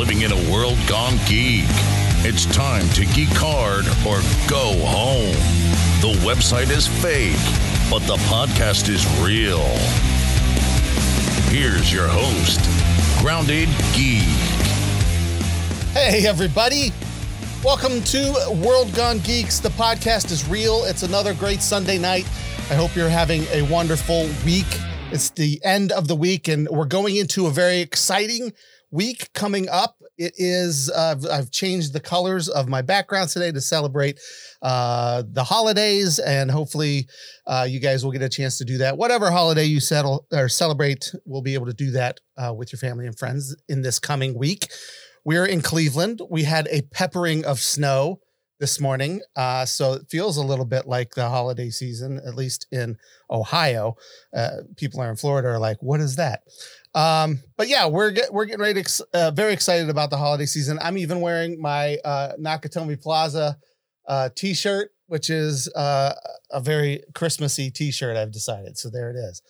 living in a world gone geek. It's time to geek hard or go home. The website is fake, but the podcast is real. Here's your host, Grounded Geek. Hey, everybody. Welcome to World Gone Geeks. The podcast is real. It's another great Sunday night. I hope you're having a wonderful week. It's the end of the week, and we're going into a very exciting week coming up. It is, uh, I've changed the colors of my background today to celebrate uh, the holidays, and hopefully, uh, you guys will get a chance to do that. Whatever holiday you settle or celebrate, we'll be able to do that uh, with your family and friends in this coming week. We're in Cleveland. We had a peppering of snow this morning. Uh, so it feels a little bit like the holiday season, at least in Ohio. Uh, people are in Florida are like, what is that? Um, but yeah, we're get, we're getting ready to uh, very excited about the holiday season. I'm even wearing my uh, Nakatomi Plaza uh, t-shirt, which is uh, a very Christmassy t-shirt. I've decided. So there it is.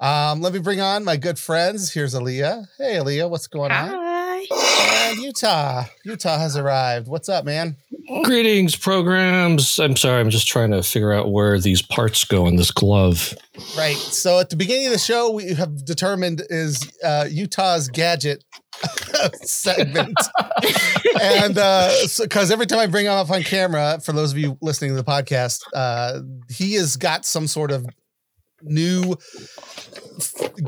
Um, let me bring on my good friends. Here's Aaliyah. Hey, Aaliyah, what's going on? And Utah. Utah has arrived. What's up, man? Greetings, programs. I'm sorry, I'm just trying to figure out where these parts go in this glove. Right. So at the beginning of the show, we have determined is uh, Utah's gadget segment, and because every time I bring him up on camera, for those of you listening to the podcast, uh, he has got some sort of new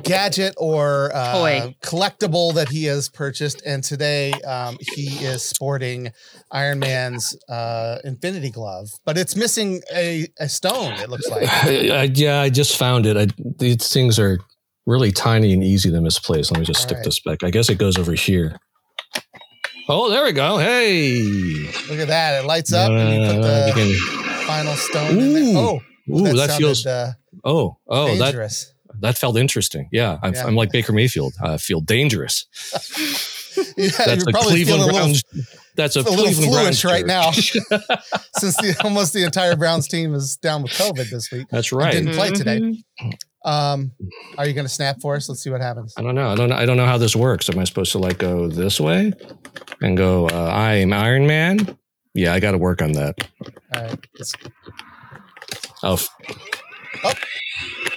gadget or uh, Toy. collectible that he has purchased, and today um, he is sporting Iron Man's uh, Infinity Glove, but it's missing a, a stone. It looks like. I, I, yeah, I just found it. I, these things are really tiny and easy to misplace. Let me just All stick right. this back. I guess it goes over here. Oh, there we go. Hey. Look at that! It lights up, and you put Uh, the you can- final stone in there. Ooh. Oh, Ooh, that, sounded, feels. uh, oh, oh, that dangerous. that felt interesting. Yeah, I'm, Yeah. I'm like Baker Mayfield. I feel dangerous. yeah, That's you're a probably feeling Cleveland a little, Browns. That's a, a little Cleveland Browns right now, since the, almost the entire Browns team is down with COVID this week. That's and right. Didn't play today. Mhm. Um, are you going to snap for us? Let's see what happens. I don't know. I don't know. I don't know how this works. Am I supposed to like go this way and go? Uh, I'm Iron Man. Yeah, I got to work on that. All right, let's- Oh, f-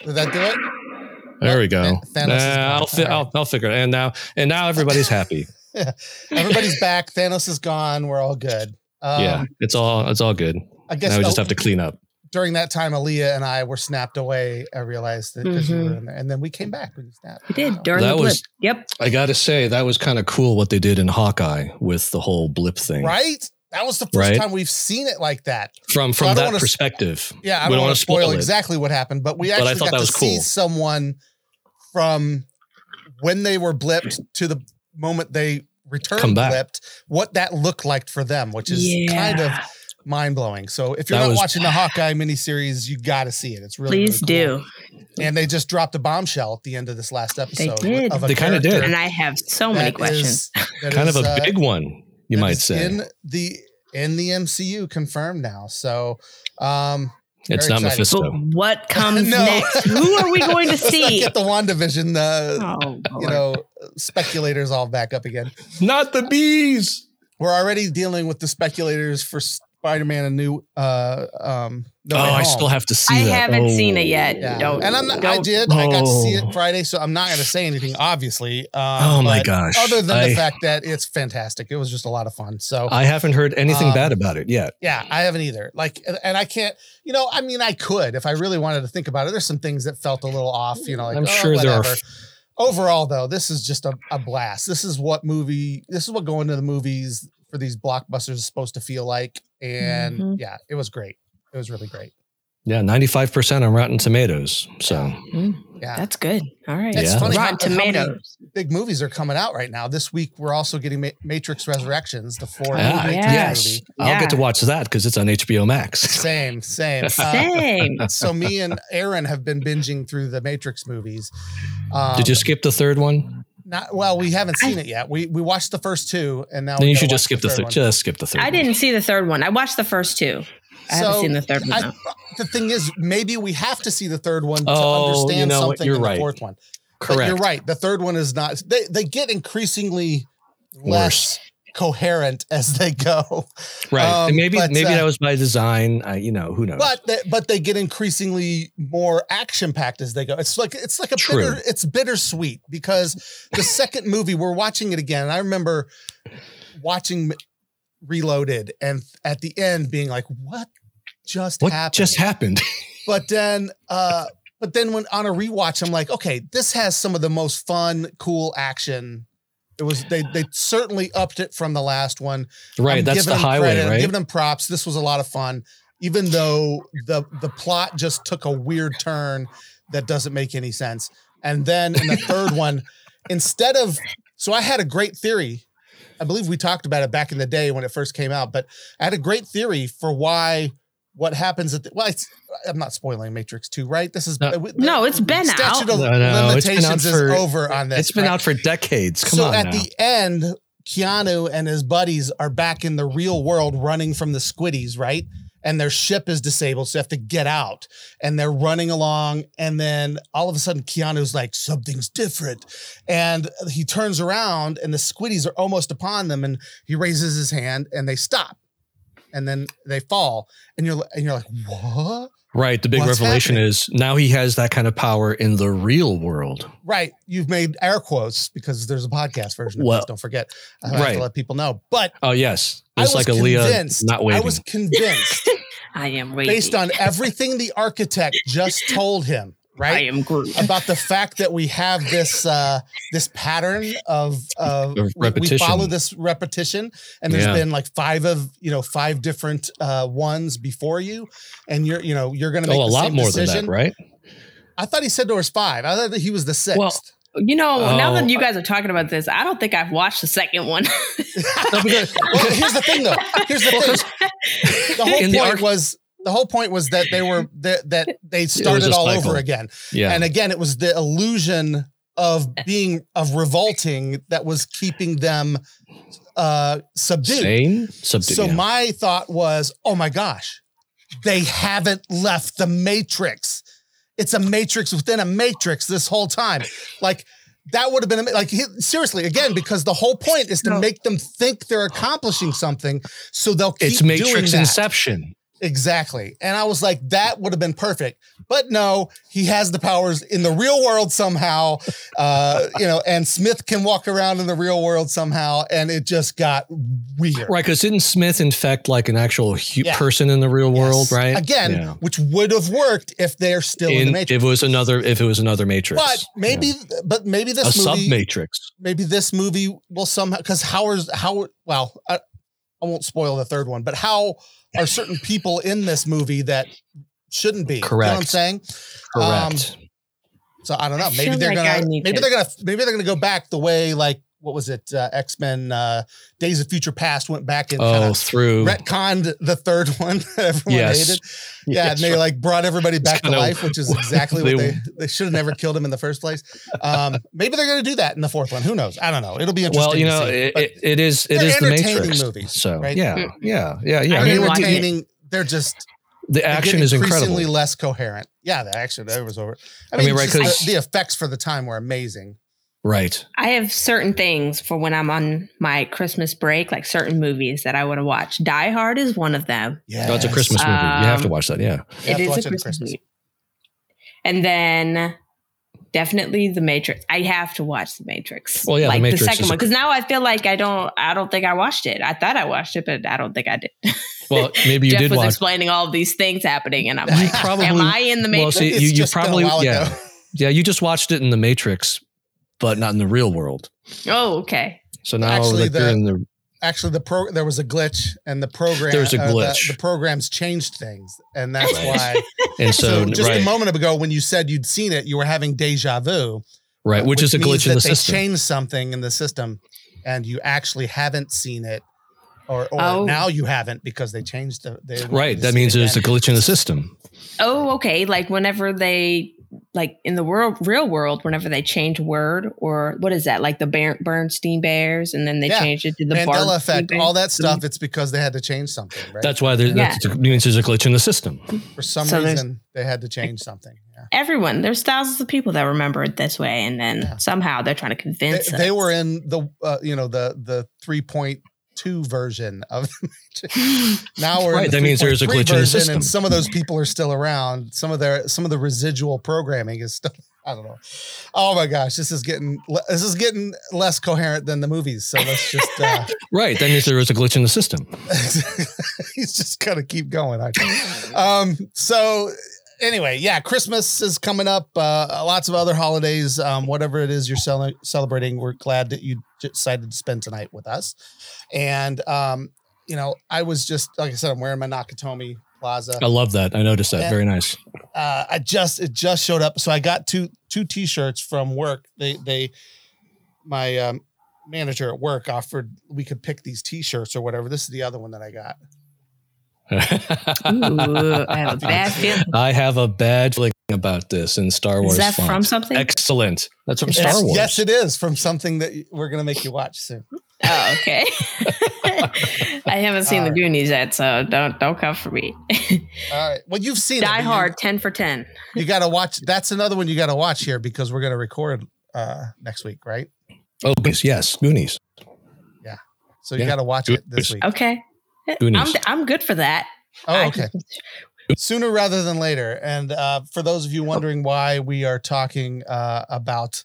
did that do it? There we go. Thanos Nah, gone. I'll, fi- All right. I'll I'll figure it. And now and now everybody's happy. Everybody's back. Thanos is gone. We're all good. Um, yeah, it's all it's all good. I guess Now we just have to clean up. during that time, Aaliyah and I were snapped away. I realized that 'cause you were in there, and then we came back. We snapped. We did during That the blip. was- Yep. I got to say that was kind of cool what they did in Hawkeye with the whole blip thing. right. That was the first Right. time we've seen it like that. From So from don't that wanna perspective. Yeah, I We don't don't want wanna spoil, spoil exactly what happened, but we But I actually thought got that to was see someone from when they were blipped to the moment they returned blipped, what that looked like for them, which is kind of mind blowing. So if you're That not was- watching the Hawkeye miniseries, you got to see it. It's really Please really cool. do. And they just dropped a bombshell at the end of this last episode. They did. Of a They kinda did. And I have so many questions. is- Kind is, of a uh, big one, you might say. in the in the MCU confirmed now. So um It's very not exciting. Mephisto. But what comes No. next? Who are we going to Let's not see? get the WandaVision uh, Oh, you know, speculators all back up again. Not the bees. We're already dealing with the speculators for Spider-Man A new uh um No oh, I Home. still have to see it. I that. haven't seen Oh. it yet. yeah. Don't. and I'm not, don't- did. I got to see Oh. it Friday, so I'm not going to say anything. Obviously. Um, Oh my gosh. Other than the fact that it's fantastic, it was just a lot of fun. So I haven't heard anything Um, bad about it yet. yeah, I haven't either. Like, and- and I can't. You know, I mean, I could if I really wanted to think about it. There's some things that felt a little off. You know, like I'm oh, sure there are whatever. Overall, though, this is just a, a blast. This is what movie. This is what going to the movies for these blockbusters is supposed to feel like. And Mhm. yeah, it was great. It was really great. Yeah, 95% on Rotten Tomatoes. So Mm, Yeah. That's good. All right. It's Yeah. funny how- Rotten how many Tomatoes. big movies are coming out right now. This week, we're also getting Ma- Matrix Resurrections, the four. Ah, Matrix yes. movie. I'll get to watch that because it's on HBO Max. Same, same. Uh, Same. so me and Aaron have been binging through the Matrix movies. Um, Did you skip the third one? Not well. We haven't seen it yet. We we watched the first two, and now Then you should just skip the, third third. one. Just skip the third. I one. didn't see the third one. I watched the first two. I haven't seen the third one. I, the thing is, maybe we have to see the third one to Oh, you understand know something You're in right. the fourth one. But Correct. you're right. The third one is not. They they get increasingly less coherent as they go. Right. Um, and maybe but, maybe uh, that was by design. I, you know, who knows? But they, but they get increasingly more action packed as they go. It's like it's like a True. bitter it's bittersweet because the second movie we're watching it again. And I remember watching Reloaded and at the end being like, "What just what happened?" just happened? but then uh but then when on a rewatch i'm like okay this has some of the most fun cool action it was they they certainly upped it from the last one right. I'm that's the highway, credit, I'm right? giving them props this was a lot of fun even though the the plot just took a weird turn that doesn't make any sense and then in the third one instead of so i had a great theory i believe we talked about it back in the day when it first came out but i had a great theory for why what happens at the well it's, i'm not spoiling matrix 2 right this is No. Uh, no, it's been statute out. of No, no, it's been out for- is over on this it's been right? out for decades. Come so on at now. the end, Keanu and his buddies are back in the real world running from the squiddies, right? And their ship is disabled, so they have to get out. And they're running along, and then all of a sudden, Keanu's like, "Something's different," and he turns around, and the squiddies are almost upon them, and he raises his hand, and they stop, and then they fall, and you're and you're like, "What?" right. The big What's revelation happening? is now he has that kind of power in the real world. Right. You've made air quotes because there's a podcast version of Well, this. Don't forget. I have right. to let people know. But Oh yes, I it's was like a Leah convinced. not I was convinced I am waiting. based on everything the architect just told him, I right? am Groot. About the fact that we have this uh this pattern of of Of we- We, follow this repetition, and there's Yeah. been like five of you know five different uh ones before you, and you're you know you're gonna make oh, a the lot same more decision. than that, right? I thought he said there was five. I thought that he was the sixth. Well, You know, now Oh, that you guys are talking about this, I don't think I've watched the second one. well, here's the thing, though. Here's the thing. The whole In point the arch- was the whole point was that they were that, that they started all cycle. over again, Yeah. and again it was the illusion of being of revolting that was keeping them uh subdued. Sane? Subdu- So yeah. my thought was, oh my gosh, they haven't left the matrix. It's a matrix within a matrix this whole time. Like that would have been ama- like he- seriously again because the whole point is to No. make them think they're accomplishing something, so they'll keep it's doing Matrix that. Inception. Exactly. And I was like, that would have been perfect. But no, he has the powers in the real world somehow. Uh, you know, and Smith can walk around in the real world somehow. And it just got weird. Right, because didn't Smith infect like an actual hu- Yeah. person in the real world, right? Again, Yeah. which would have worked if they're still in, the Matrix. if it was another, if it was another Matrix, but maybe, Yeah. but maybe a this sub movie, Matrix. maybe this movie will somehow because Howard's how well I, I won't spoil the third one, but how are certain people in this movie that shouldn't be? Correct. You know what I'm saying? Correct. Um, so I don't know. Maybe feel they're like gonna maybe to- they're gonna maybe they're gonna go back the way like what was it? Uh, X Men uh, Days of Future Past went back and kind oh, of through retconned the third one that everyone Yes. hated. Yeah, and they Yes. like brought everybody back to life, which is exactly what they- they they should have never killed him in the first place. Um, maybe they're gonna do that in the fourth one. Who knows? I don't know. It'll be interesting. well, you know, to see. it, But it, it is it the Matrix. movies, so right? yeah, Mm. yeah, yeah, yeah. I I they're mean, didn't watch it. entertaining. They're just the action is increasingly incredible. less coherent. Yeah, the action that was over. I I mean, mean, right, just 'cause- the, the effects for the time were amazing. Right. I have certain things for when I'm on my Christmas break, like certain movies that I want to watch. Die Hard is one of them. Yeah, That's a Christmas movie. you have to Um, watch that. Yeah. You have it to is watch a it Christmas Christmas. movie. And then definitely The Matrix. I have to watch The Matrix. Well, yeah, The like Matrix the second is one because now I feel like I don't. I don't think I watched it. I thought I watched it, but I don't think I did. Well, maybe you Jeff did was watch. explaining all of these things happening, and I'm like, probably- am I in the well, Matrix? see, you, you just been a probably yeah ago. yeah you just watched it in the Matrix, but not in the real world. oh, okay. So now Actually, that you're the- in the Actually, the pro there was a glitch, and the program There's a uh, the- glitch. the, programs changed things, and that's Right. why. and So, so, just right a moment ago, when you said you'd seen it, you were having deja vu, right, which, is a means glitch in that the they system. changed something in the system, and you actually haven't seen it, or, or Oh. now you haven't because they changed the. They Right, that means it there's a glitch in the system. Oh, okay. Like whenever they like in the world real world, whenever they change word or what is that? Like the Ber- Bernstein Bears, and then they Yeah. changed it to the Mandela Bernstein effect, Bears. all that stuff. It's because they had to change something, right? That's why there, Yeah. that means there's a glitch in the system. For some So reason, they had to change something. Yeah. everyone. There's thousands of people that remember it this way, and then Yeah. somehow they're trying to They, convince. they us. were in the uh, you know the the three point two version of now we're Right, in the that means there's a 3.3 glitch in the system. and some of those people are still around. Some of their some of the residual programming is still. I don't know. Oh my gosh, this is getting this is getting less coherent than the movies. So let's just uh, Right. That means there was a glitch in the system. he's just gonna keep going. I think. Um. So anyway, yeah, Christmas is coming up. Uh, lots of other holidays. Um, whatever it is you're cel- celebrating, we're glad that you decided to spend tonight with us. And um, you know, I was just like I said, I'm wearing my Nakatomi Plaza. I love that. I noticed that. Yeah. Very nice. uh, I just it just showed up. So I got two two t-shirts from work. They they my um, manager at work offered we could pick these t-shirts or whatever. This is the other one that I got. Ooh, I have a bad feeling. I have a bad feeling about this in Star Wars. Is that font. from something? Excellent. That's from Star Wars. Yes, it is from something that we're gonna make you watch soon. Oh, okay. I haven't seen the Alright. Goonies yet, so don't don't come for me. All right. Well, you've seen it, Die you- Hard, ten for ten. You, got to watch. That's another one you got to watch here because we're gonna record uh next week, right? Oh, Goonies. Yes. Goonies. Yeah. So you Yeah. got to watch it this week. Okay, I'm I'm good for that. Oh, okay. sooner rather than later. And uh, for those of you wondering why we are talking uh, about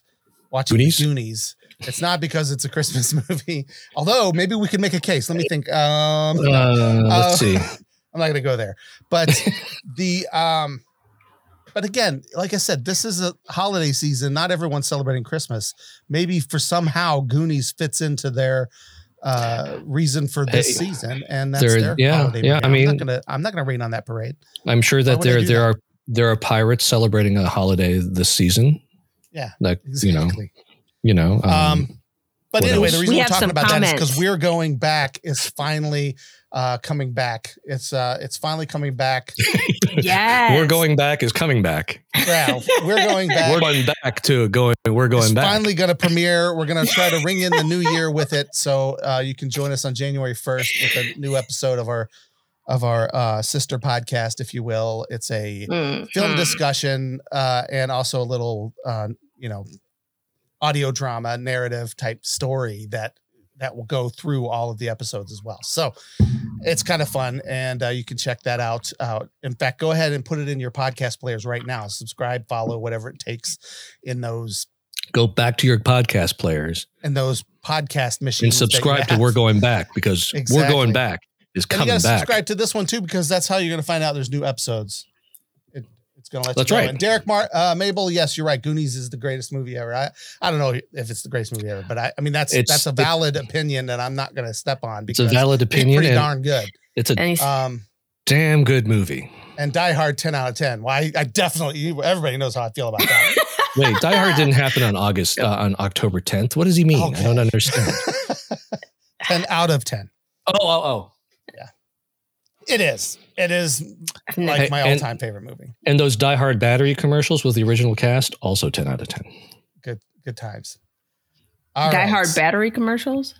watching Goonies? Goonies? Goonies, it's not because it's a Christmas movie. Although maybe we could make a case. Let me think. Um, Uh, let's Uh, see. I'm not going to go there. But the um, but again, like I said, this is a holiday season. Not everyone's celebrating Christmas. Maybe for somehow Goonies fits into their uh reason for this Hey, season and that's there- their yeah, holiday yeah, movie. I I'm mean- not gonna i'm not gonna rain on that parade I'm sure that there do there that? are there are pirates celebrating a holiday this season. Yeah, Like you know, you know. Um, Um, but anyway, else? the reason We we are talking some about that is because we're going back. Is finally uh, coming back. It's uh, it's finally coming back. Yes, we're going back is coming back. Yeah, we're going back. We're going back to going. We're going it's back. finally going to premiere. We're going to try to ring in the new year with it. So uh, you can join us on January first with a new episode of our of our uh, sister podcast, if you will. It's a Mm, film discussion uh, and also a little uh, you know audio drama narrative type story that that will go through all of the episodes as well so it's kind of fun and uh, you can check that out uh, in fact go ahead and put it in your podcast players right now subscribe follow whatever it takes in those Go back to your podcast players and those podcast missions and subscribe to. We're Going Back because We're Going Back is coming back. subscribe to this one too because that's how you're going to find out there's new episodes. It, it's going to let That's you know. right. And Derek Mar- uh, Mabel, yes, you're right. Goonies is the greatest movie ever. I, I don't know if it's the greatest movie ever, but I, I mean that's It's- that's a valid opinion that I'm not going to step on It's a because valid it's opinion pretty darn good. it's a Um, damn good movie. and Die Hard 10 out of 10. Well, I, I definitely everybody knows how I feel about that. Wait, Die Hard didn't happen on August uh, on October 10th. What does he mean? I don't understand. 10 out of 10. Oh, oh, oh. Yeah, it is. It is like my all-time favorite movie. And those Die Hard battery commercials with the original cast, also 10 out of 10. Good good times. All Die right. Hard battery commercials.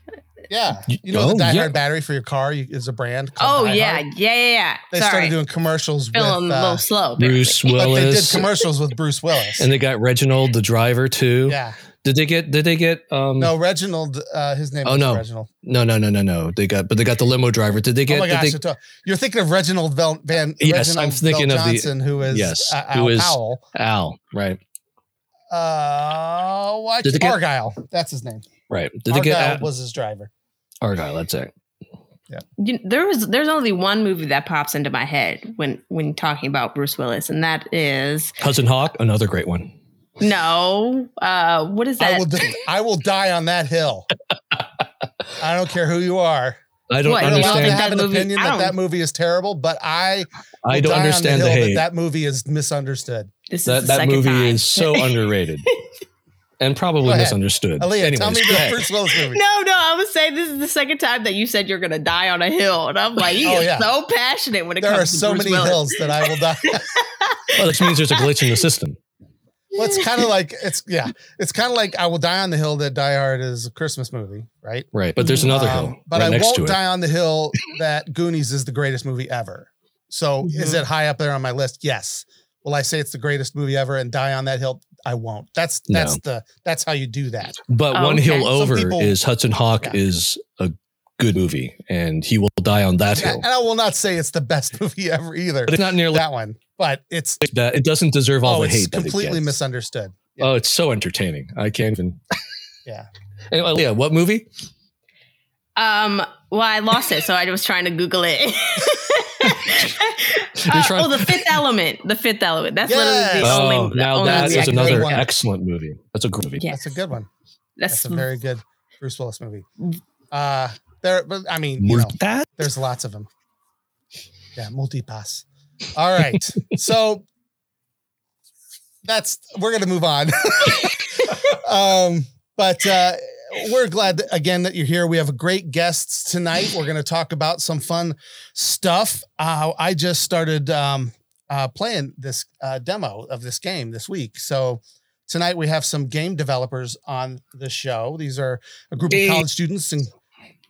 Yeah. You know the oh, Die yeah. Hard battery for your car is a brand Oh called Die yeah, Hard. yeah, yeah, yeah. They Sorry, started doing commercials with feeling a uh, little slow. Bruce apparently. but they did Willis. commercials with Bruce Willis. And they got Reginald, the driver, too. yeah. Did they get, did they get, um, No, Reginald, uh, his name Oh, is no. Reginald. no, no, no, no, no. They got, but they got the limo driver. Did they get, oh my gosh, they, you're, thinking of Reginald Vel- Van Yes, Reginald I'm thinking Vel of the- Johnson, who is yes, uh, Al is- Powell. Al, right, Uh, why, Did get- Argyle. That's his name. right. Did they get Al- was his driver. Argyle? That's it. You, there was there's only one movie that pops into my head when when talking about Bruce Willis, and that is Hudson Hawk, another great one. No. Uh, what is I that? will, di- I will die on that hill. I don't care who you are. I don't What, You're allowed to think understand. have that an movie- opinion that that movie is terrible, but I will I don't die on understand the, the hill hate. that that movie is misunderstood. this is That that movie time. is so underrated and probably misunderstood. Aaliyah, Anyways, tell me the ahead. Bruce Willis movie. No, no, I was saying this is the second time that you said you're gonna die on a hill, and I'm like, he Oh, is yeah. so passionate when it comes to that. There are so Bruce many Willis. hills that I will die. Well, this means there's a glitch in the system. Well, it's kind of like it's yeah, it's kind of like I will die on the hill that Die Hard is a Christmas movie, right? Right. But there's another Um, hill but right I next won't to it. die on the hill that Goonies is the greatest movie ever. So is Mhm. it high up there on my list? Yes. will I say it's the greatest movie ever and die on that hill? I won't. That's No. that's the that's how you do that. But Oh, one okay. hill over people- is Hudson Hawk Yeah. is a good movie, and he will die on that hill. And I will not say it's the best movie ever either. But it's not nearly that one, but it's that. It doesn't deserve all oh, the it's hate. that it completely gets. misunderstood. Oh, it's so entertaining. I can't even. Yeah. Anyway, Leah, what movie? Um, well, I lost it, so I was trying to Google it. Uh, oh, the Fifth Element. The Fifth Element. That's Yes. literally the Oh, only. the now only that movie is I another one. excellent movie. That's a good movie. Yeah. That's a good one. That's, That's a very good Bruce Willis movie. Uh there but I mean, you know, there's lots of them. Yeah, multipass. All right. so that's we're gonna move on. um, but uh we're glad that, again that you're here. We have great guests tonight. We're going to talk about some fun stuff. Uh, I just started um, uh, playing this uh, demo of this game this week. So tonight we have some game developers on the show. These are a group of college students in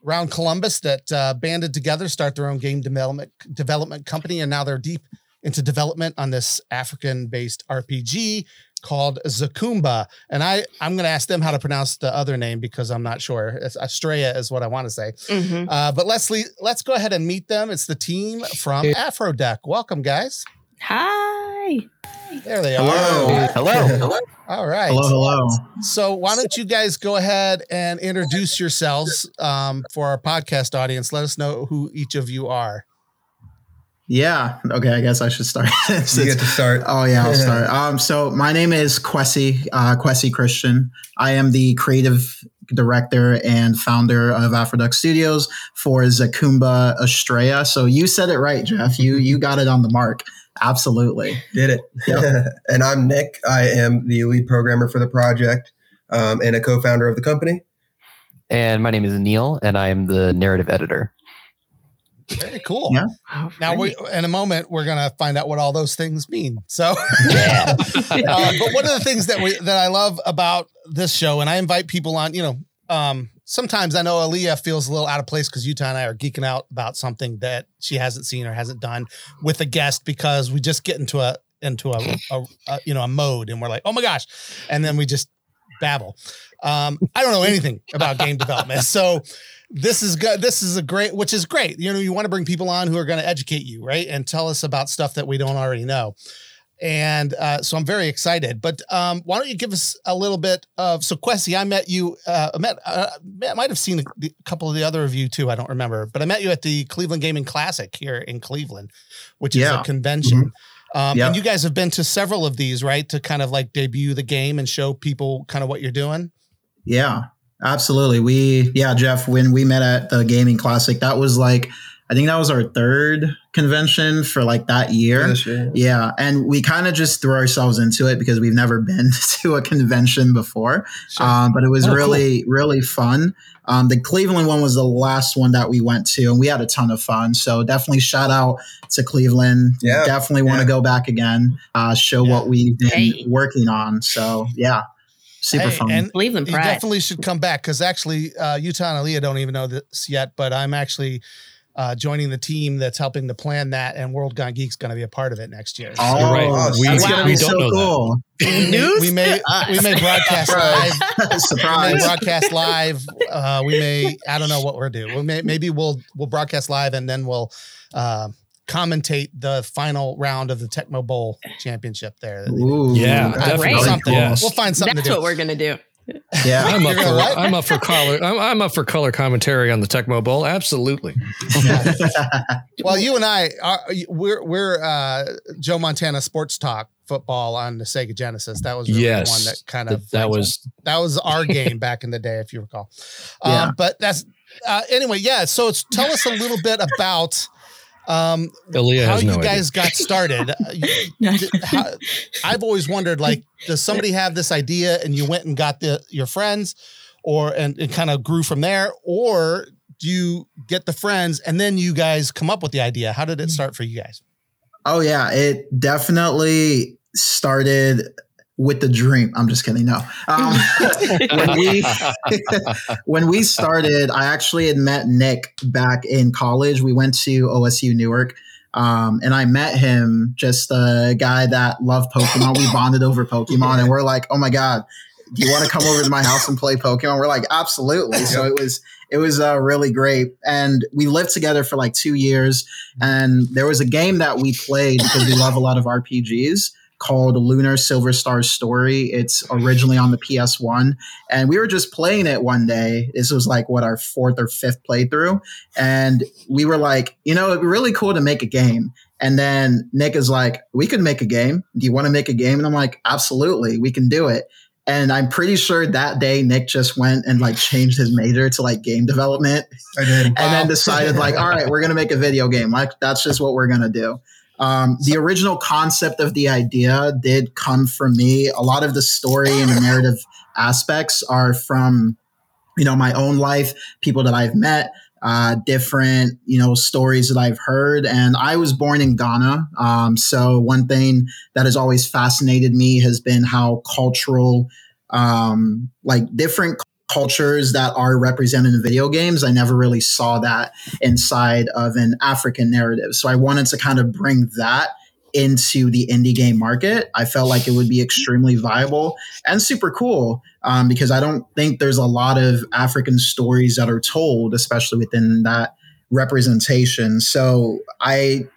around Columbus that uh, banded together, start their own game development development company, and now they're deep into development on this African-based RPG called Zakumba. And I I'm going to ask them how to pronounce the other name because I'm not sure. It's Estrella is what I want to say. Mhm. Uh, but let's let's go ahead and meet them. It's the team from Afroduck. Welcome, guys. Hi. There they are. Hello. Hello. All right. Hello, hello. So why don't you guys go ahead and introduce yourselves um, for our podcast audience? Let us know who each of you are. Yeah. Okay. I guess I should start. You get to start. oh yeah, I'll start. Um, so my name is Kwesi, uh, Kwesi Christian. I am the creative director and founder of Afroduck Studios for Zakumba Estrella. So you said it right, Jeff. You you got it on the mark. Absolutely. Did it. and I'm Nick. I am the lead programmer for the project um, and a co founder of the company. And my name is Neil, and I am the narrative editor. Very cool. Yeah. Oh, Now we in a moment we're gonna find out what all those things mean. So Yeah. uh, but one of the things that we that I love about this show, and I invite people on, you know, um, sometimes I know Aaliyah feels a little out of place because Utah and I are geeking out about something that she hasn't seen or hasn't done with a guest because we just get into a into a, a, a you know a mode and we're like, oh my gosh, and then we just babble. Um, I don't know anything about game development, so this is good. This is a great, which is great. You know, you want to bring people on who are going to educate you, right, and tell us about stuff that we don't already know. And uh, so I'm very excited. But um, why don't you give us a little bit of so Kwesi? I met you. Uh, I met. Uh, I might have seen a, couple of the other of you too. I don't remember, but I met you at the Cleveland Gaming Classic here in Cleveland, which is Yeah. a convention. Um, Yeah. And you guys have been to several of these, right? To kind of like debut the game and show people kind of what you're doing. Yeah, absolutely. We, yeah, Jeff, when we met at the Gaming Classic, that was like, I think that was our third convention for like that year. This year. Yeah. And we kind of just threw ourselves into it because we've never been to a convention before. Um, but it was Oh, really, really fun. Um, the Cleveland one was the last one that we went to, and we had a ton of fun. So definitely shout out to Cleveland. Yeah. Definitely want to Yeah. go back again, uh, show Yeah. what we've been Hey. working on. So yeah, super Hey, fun. And Cleveland you definitely should come back because actually, uh, Utah and Aaliyah don't even know this yet, but I'm actually uh, joining the team that's helping to plan that, and World Gone Geek's going to be a part of it next year. Oh, You're right. We, that's Wow. gonna we be don't so know that. cool. we may, we may we may broadcast live. We may Surprise. broadcast live. Uh, we may I don't know what we're doing. We may maybe we'll we'll broadcast live and then we'll uh, commentate the final round of the Tecmo Bowl championship there. Ooh, Yeah, definitely. Something. Yes. We'll find something That's to do. what we're gonna do. Yeah. I'm up for what? I'm up for color I'm, I'm up for color commentary on the Tecmo Bowl. Absolutely. Well, you and I are we're we're uh, Joe Montana Sports Talk football on the Sega Genesis. That was really Yes. the one that kind of that like, was that was our game back in the day, if you recall. Um, Yeah. But that's uh, anyway. Yeah. So it's, tell us a little bit about um, Aaliyah how has you no idea. guys got started. Uh, you- how- I've always wondered, like, does somebody have this idea and you went and got the your friends, or and it kind of grew from there, or do you get the friends and then you guys come up with the idea? How did it start for you guys? oh yeah, it definitely started with the dream. I'm just kidding. No. Um, when we when we started, I actually had met Nick back in college. We went to OSU Newark Um, and I met him, just a guy that loved Pokemon. We bonded over Pokemon, and we're like, oh my god, do you want to come over to my house and play Pokemon? We're like, absolutely. So it was it was uh, really great, and we lived together for like two years. And there was a game that we played because we love a lot of RPGs called Lunar Silver Star Story. It's originally on the PS1. And we were just playing it one day. This was like what our fourth or fifth playthrough. And we were like, you know, it'd be really cool to make a game. And then Nick is like, we could make a game. Do you want to make a game? And I'm like, absolutely, we can do it. And I'm pretty sure that day Nick just went and like changed his major to like game development. I did. And then decided like, all right, we're gonna make a video game. Like that's just what we're gonna do. Um, the original concept of the idea did come from me. A lot of the story and the narrative aspects are from, you know, my own life, people that I've met, uh, different, you know, stories that I've heard. And I was born in Ghana. Um, so one thing that has always fascinated me has been how cultural, um, like different cultures that are represented in video games. I never really saw that inside of an African narrative. So I wanted to kind of bring that into the indie game market. I felt like it would be extremely viable and super cool um, because I don't think there's a lot of African stories that are told, especially within that representation. So I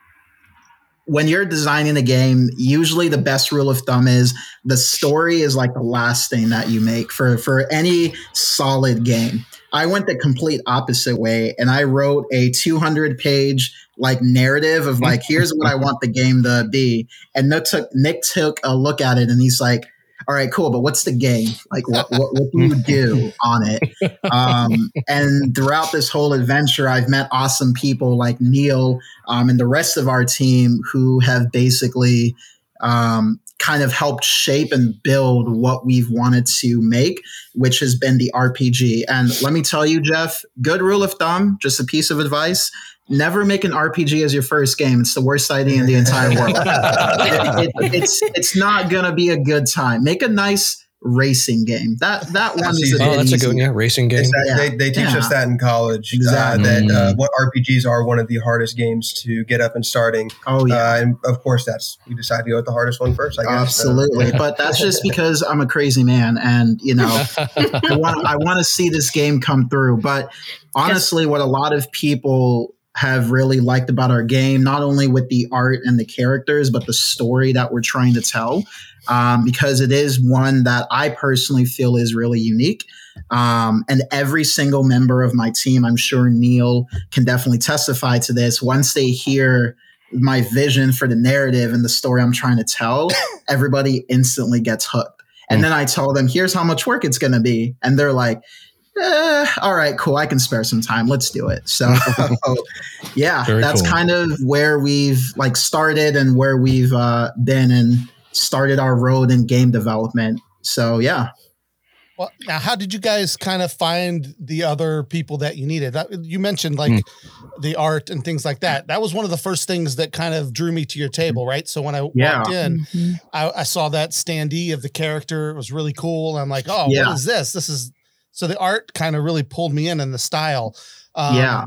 when you're designing a game, usually the best rule of thumb is the story is like the last thing that you make for for any solid game. I went the complete opposite way and I wrote a 200 page like narrative of like here's what I want the game to be. And Nick took Nick took a look at it and he's like, all right, cool, but what's the game? Like, what, what, what do you do on it? Um, and throughout this whole adventure, I've met awesome people like Neil um, and the rest of our team who have basically um, kind of helped shape and build what we've wanted to make, which has been the RPG. And let me tell you, Jeff, good rule of thumb, just a piece of advice never make an RPG as your first game. It's the worst idea in the entire world. it, it, it's it's not gonna be a good time. Make a nice racing game. That that one is a Oh, bit that's a good one. Yeah, racing game. That- Yeah. They, they teach Yeah. us that in college. Exactly. Uh, that uh, what RPGs are one of the hardest games to get up and starting. Oh yeah. Uh, and of course, that's we decided to go with the hardest one first. I guess. Absolutely, but that's just because I'm a crazy man, and you know, I want I want to see this game come through. But honestly, what a lot of people have really liked about our game, not only with the art and the characters, but the story that we're trying to tell, um, because it is one that I personally feel is really unique. Um, and every single member of my team, I'm sure Neil can definitely testify to this. Once they hear my vision for the narrative and the story I'm trying to tell, everybody instantly gets hooked. And then I tell them, here's how much work it's going to be. And they're like, eh, all right, cool. I can spare some time. Let's do it. So, yeah, Very that's cool. kind of where we've like started and where we've uh, been and started our road in game development. So, yeah. Well, now, how did you guys kind of find the other people that you needed? That, you mentioned like the art and things like that. That was one of the first things that kind of drew me to your table, right? So when I Yeah. walked in, Mhm. I, I saw that standee of the character. It was really cool. I'm like, oh, Yeah. what is this? This is so the art kind of really pulled me in and the style. Um, Yeah.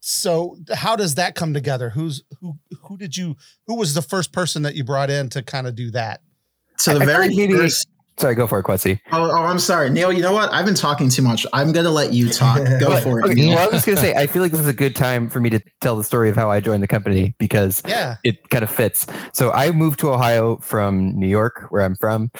So how does that come together? Who's who? Who did you? Who was the first person that you brought in to kind of do that? So, the I feel very like first. Sorry, go for it, Kwesi. Oh, oh, I'm sorry. Neil, you know what? I've been talking too much. I'm going to let you talk. Go Okay, for it. Okay, well, I was going to say, I feel like this is a good time for me to tell the story of how I joined the company because Yeah. it kind of fits. So I moved to Ohio from New York, where I'm from,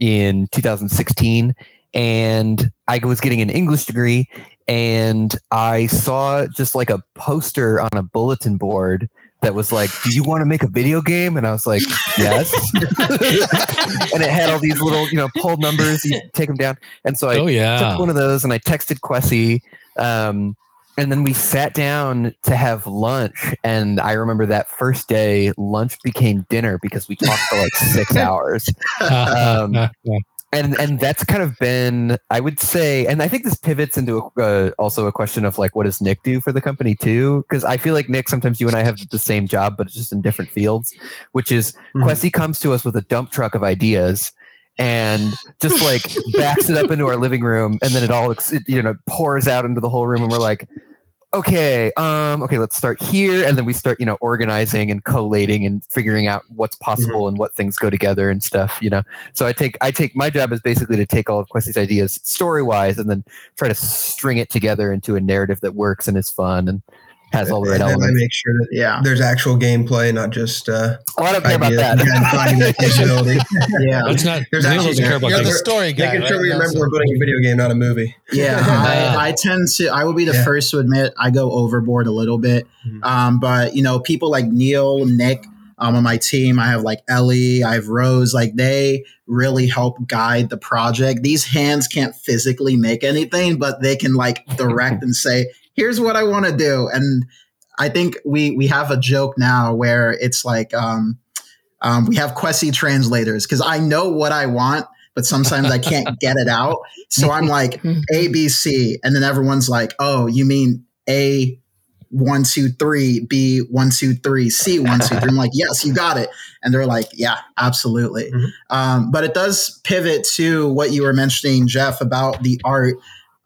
in 2016, and I was getting an English degree, and I saw just like a poster on a bulletin board that was like, "Do you want to make a video game?" And I was like, "Yes." and it had all these little, you know, poll numbers. You take them down, and so I oh yeah. took one of those and I texted Kwesi. Um, and then we sat down to have lunch. And I remember that first day, lunch became dinner because we talked for like six hours. um, And and that's kind of been, I would say, and I think this pivots into a, uh, also a question of like, what does Nick do for the company too? Because I feel like Nick, sometimes you and I have the same job, but it's just in different fields. Which is, Mhm. Kwesi comes to us with a dump truck of ideas and just like backs it up into our living room and then it all you know pours out into the whole room and we're like okay, um, okay, let's start here, and then we start, you know, organizing and collating and figuring out what's possible and what things go together and stuff, you know. So I take, I take my job is basically to take all of Kwesi's ideas story wise, and then try to string it together into a narrative that works and is fun and has all the right and I make sure that Yeah. there's actual gameplay, not just uh, Oh, I don't care about ideas that. and finding the capability. Yeah. It's not. There's Neil actually- doesn't care about You're the the, story guy. Making sure right? we remember we're putting a video game, not a movie. Yeah, I, I tend to. I will be the Yeah. first to admit I go overboard a little bit. Mhm. Um, but you know, people like Neil, Nick, um, on my team, I have like Ellie, I have Rose. Like they really help guide the project. These hands can't physically make anything, but they can like direct and say, "Here's what I want to do." And I think we we have a joke now where it's like um, um, we have Kwesi translators because I know what I want, but sometimes I can't get it out. So I'm like A B C, and then everyone's like, "Oh, you mean A." One, two, three, B, one, two, three, C, one, two, three. I'm like, yes, you got it. And they're like, yeah, absolutely. Mhm. Um, but it does pivot to what you were mentioning, Jeff, about the art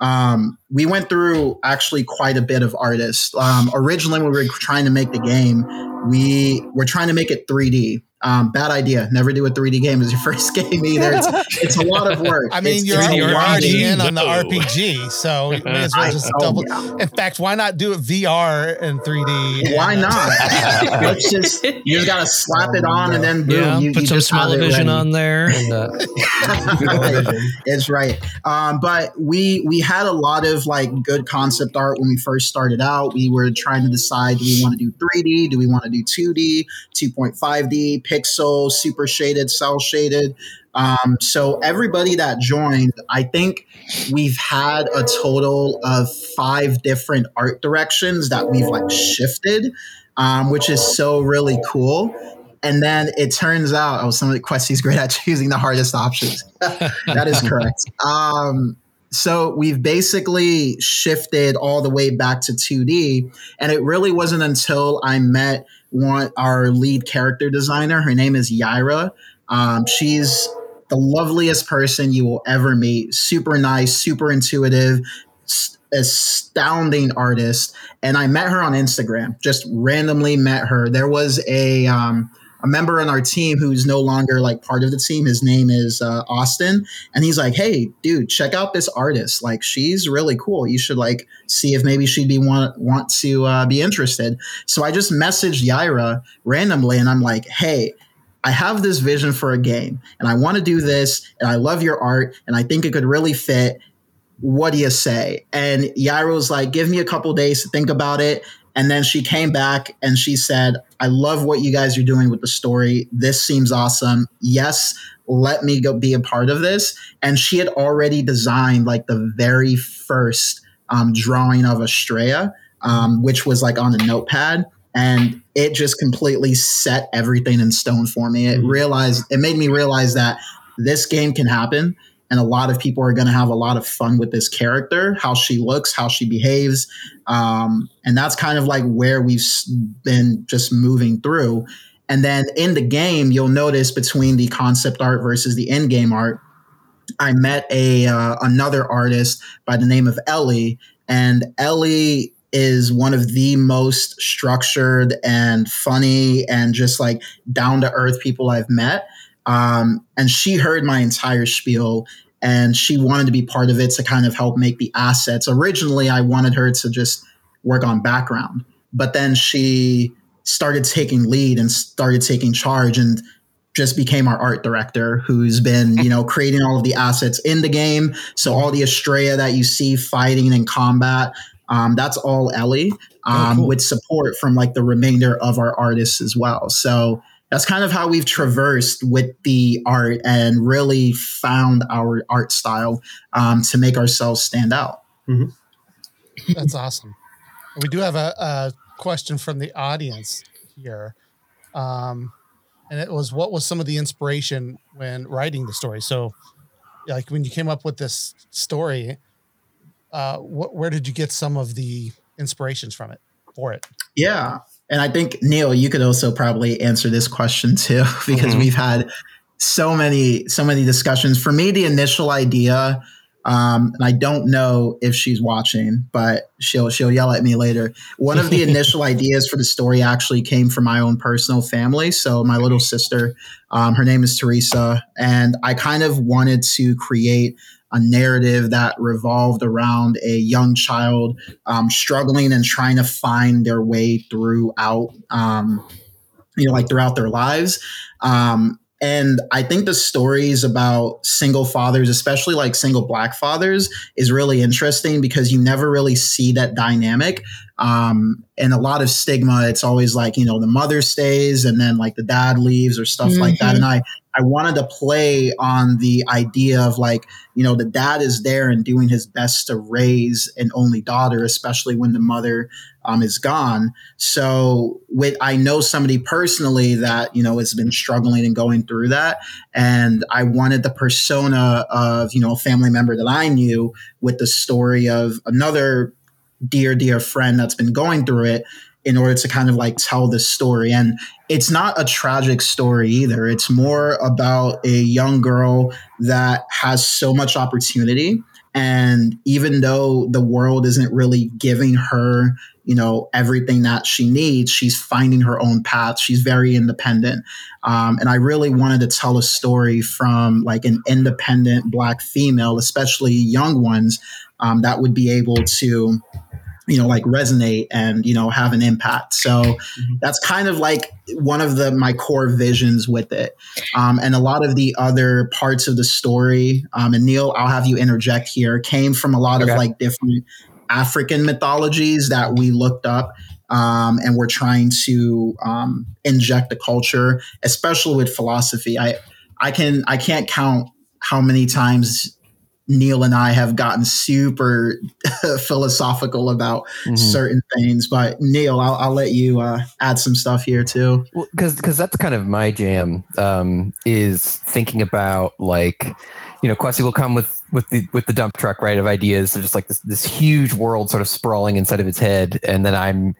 um, we went through actually quite a bit of artists. Um, originally, when we were trying to make the game, we were trying to make it 3D. Um, bad idea. Never do a 3D game as your first game either. It's, it's a lot of work. I mean, It's- you're, it's you're already in on the RPG, so you may as well I- just oh, yeah. In fact, why not do it VR and 3D? Why and, uh, not? Let's just you just gotta slap it on and then boom. yeah, you, put you some just have it smell-o-vision on there. And, uh, it's right. Um, but we we had a lot of like good concept art when we first started out. We were trying to decide: do we want to do 3D? Do we want to do 2D, 2.5D, pixel, super shaded, cell shaded? Um, so everybody that joined, I think we've had a total of five different art directions that we've like shifted, um, which is so really cool. And then it turns out, oh, some of the Kwesi's great at choosing the hardest options. that is correct. Um, so we've basically shifted all the way back to 2D, and it really wasn't until I met one our lead character designer. Her name is Yaira. Um, she's the loveliest person you will ever meet. Super nice, super intuitive, astounding artist. And I met her on Instagram. Just randomly met her. There was a um, a member on our team who's no longer like part of the team. His name is uh, Austin, and he's like, "Hey, dude, check out this artist. Like, she's really cool. You should like see if maybe she'd be want want to uh, be interested." So I just messaged Yaira randomly, and I'm like, "Hey." I have this vision for a game and I want to do this and I love your art and I think it could really fit. What do you say? And Yaira was like, give me a couple days to think about it. And then she came back and she said, I love what you guys are doing with the story. This seems awesome. Yes, let me go be a part of this. And she had already designed like the very first um, drawing of Estrella, um, which was like on a notepad. And it just completely set everything in stone for me. It Mhm. realized it made me realize that this game can happen and a lot of people are going to have a lot of fun with this character, how she looks, how she behaves. Um, and that's kind of like where we've been just moving through. And then in the game, you'll notice between the concept art versus the in game art, I met a uh, another artist by the name of Ellie, and Ellie is one of the most structured and funny and just like down to earth people I've met. Um, and she heard my entire spiel and she wanted to be part of it to kind of help make the assets. Originally, I wanted her to just work on background, but then she started taking lead and started taking charge and just became our art director who's been you know creating all of the assets in the game so all the estrella that you see fighting in combat um, that's all ellie um, cool. with support from like the remainder of our artists as well so that's kind of how we've traversed with the art and really found our art style um, to make ourselves stand out That's awesome. We do have a, a question from the audience here. Um, and it was what was some of the inspiration when writing the story? So, like when you came up with this story, uh, what, where did you get some of the inspirations from it for it? Yeah. And I think Neil, you could also probably answer this question too, because Mhm. we've had so many, so many discussions. For me, the initial idea Um, and I don't know if she's watching, but she'll she'll yell at me later. One of the initial ideas for the story actually came from my own personal family. So my little sister, um, her name is Teresa, and I kind of wanted to create a narrative that revolved around a young child um, struggling and trying to find their way throughout, um, you know, like throughout their lives. Um, and I think the stories about single fathers, especially like single black fathers, is really interesting because you never really see that dynamic. Um, and a lot of stigma, it's always like, you know, the mother stays and then like the dad leaves or stuff mm-hmm. like that. Mm-hmm. And I, I wanted to play on the idea of like, you know, the dad is there and doing his best to raise an only daughter, especially when the mother um, is gone. So with I know somebody personally that, you know, has been struggling and going through that. And I wanted the persona of, you know, a family member that I knew with the story of another dear, dear friend that's been going through it in order to kind of like tell this story. And it's not a tragic story either. It's more about a young girl that has so much opportunity. And even though the world isn't really giving her, you know, everything that she needs, she's finding her own path. She's very independent. Um, and I really wanted to tell a story from like an independent Black female, especially young ones, um, that would be able to you know like resonate and you know have an impact so mm-hmm. that's kind of like one of the my core visions with it um, and a lot of the other parts of the story um, and neil i'll have you interject here came from a lot okay. of like different african mythologies that we looked up um, and we're trying to um, inject the culture especially with philosophy i i can i can't count how many times Neil and I have gotten super philosophical about mm-hmm. certain things. But Neil, I'll, I'll let you uh, add some stuff here too. Because well, because that's kind of my jam um, is thinking about like you know Kwesi will come with with the with the dump truck right of ideas, so just like this this huge world sort of sprawling inside of its head, and then I'm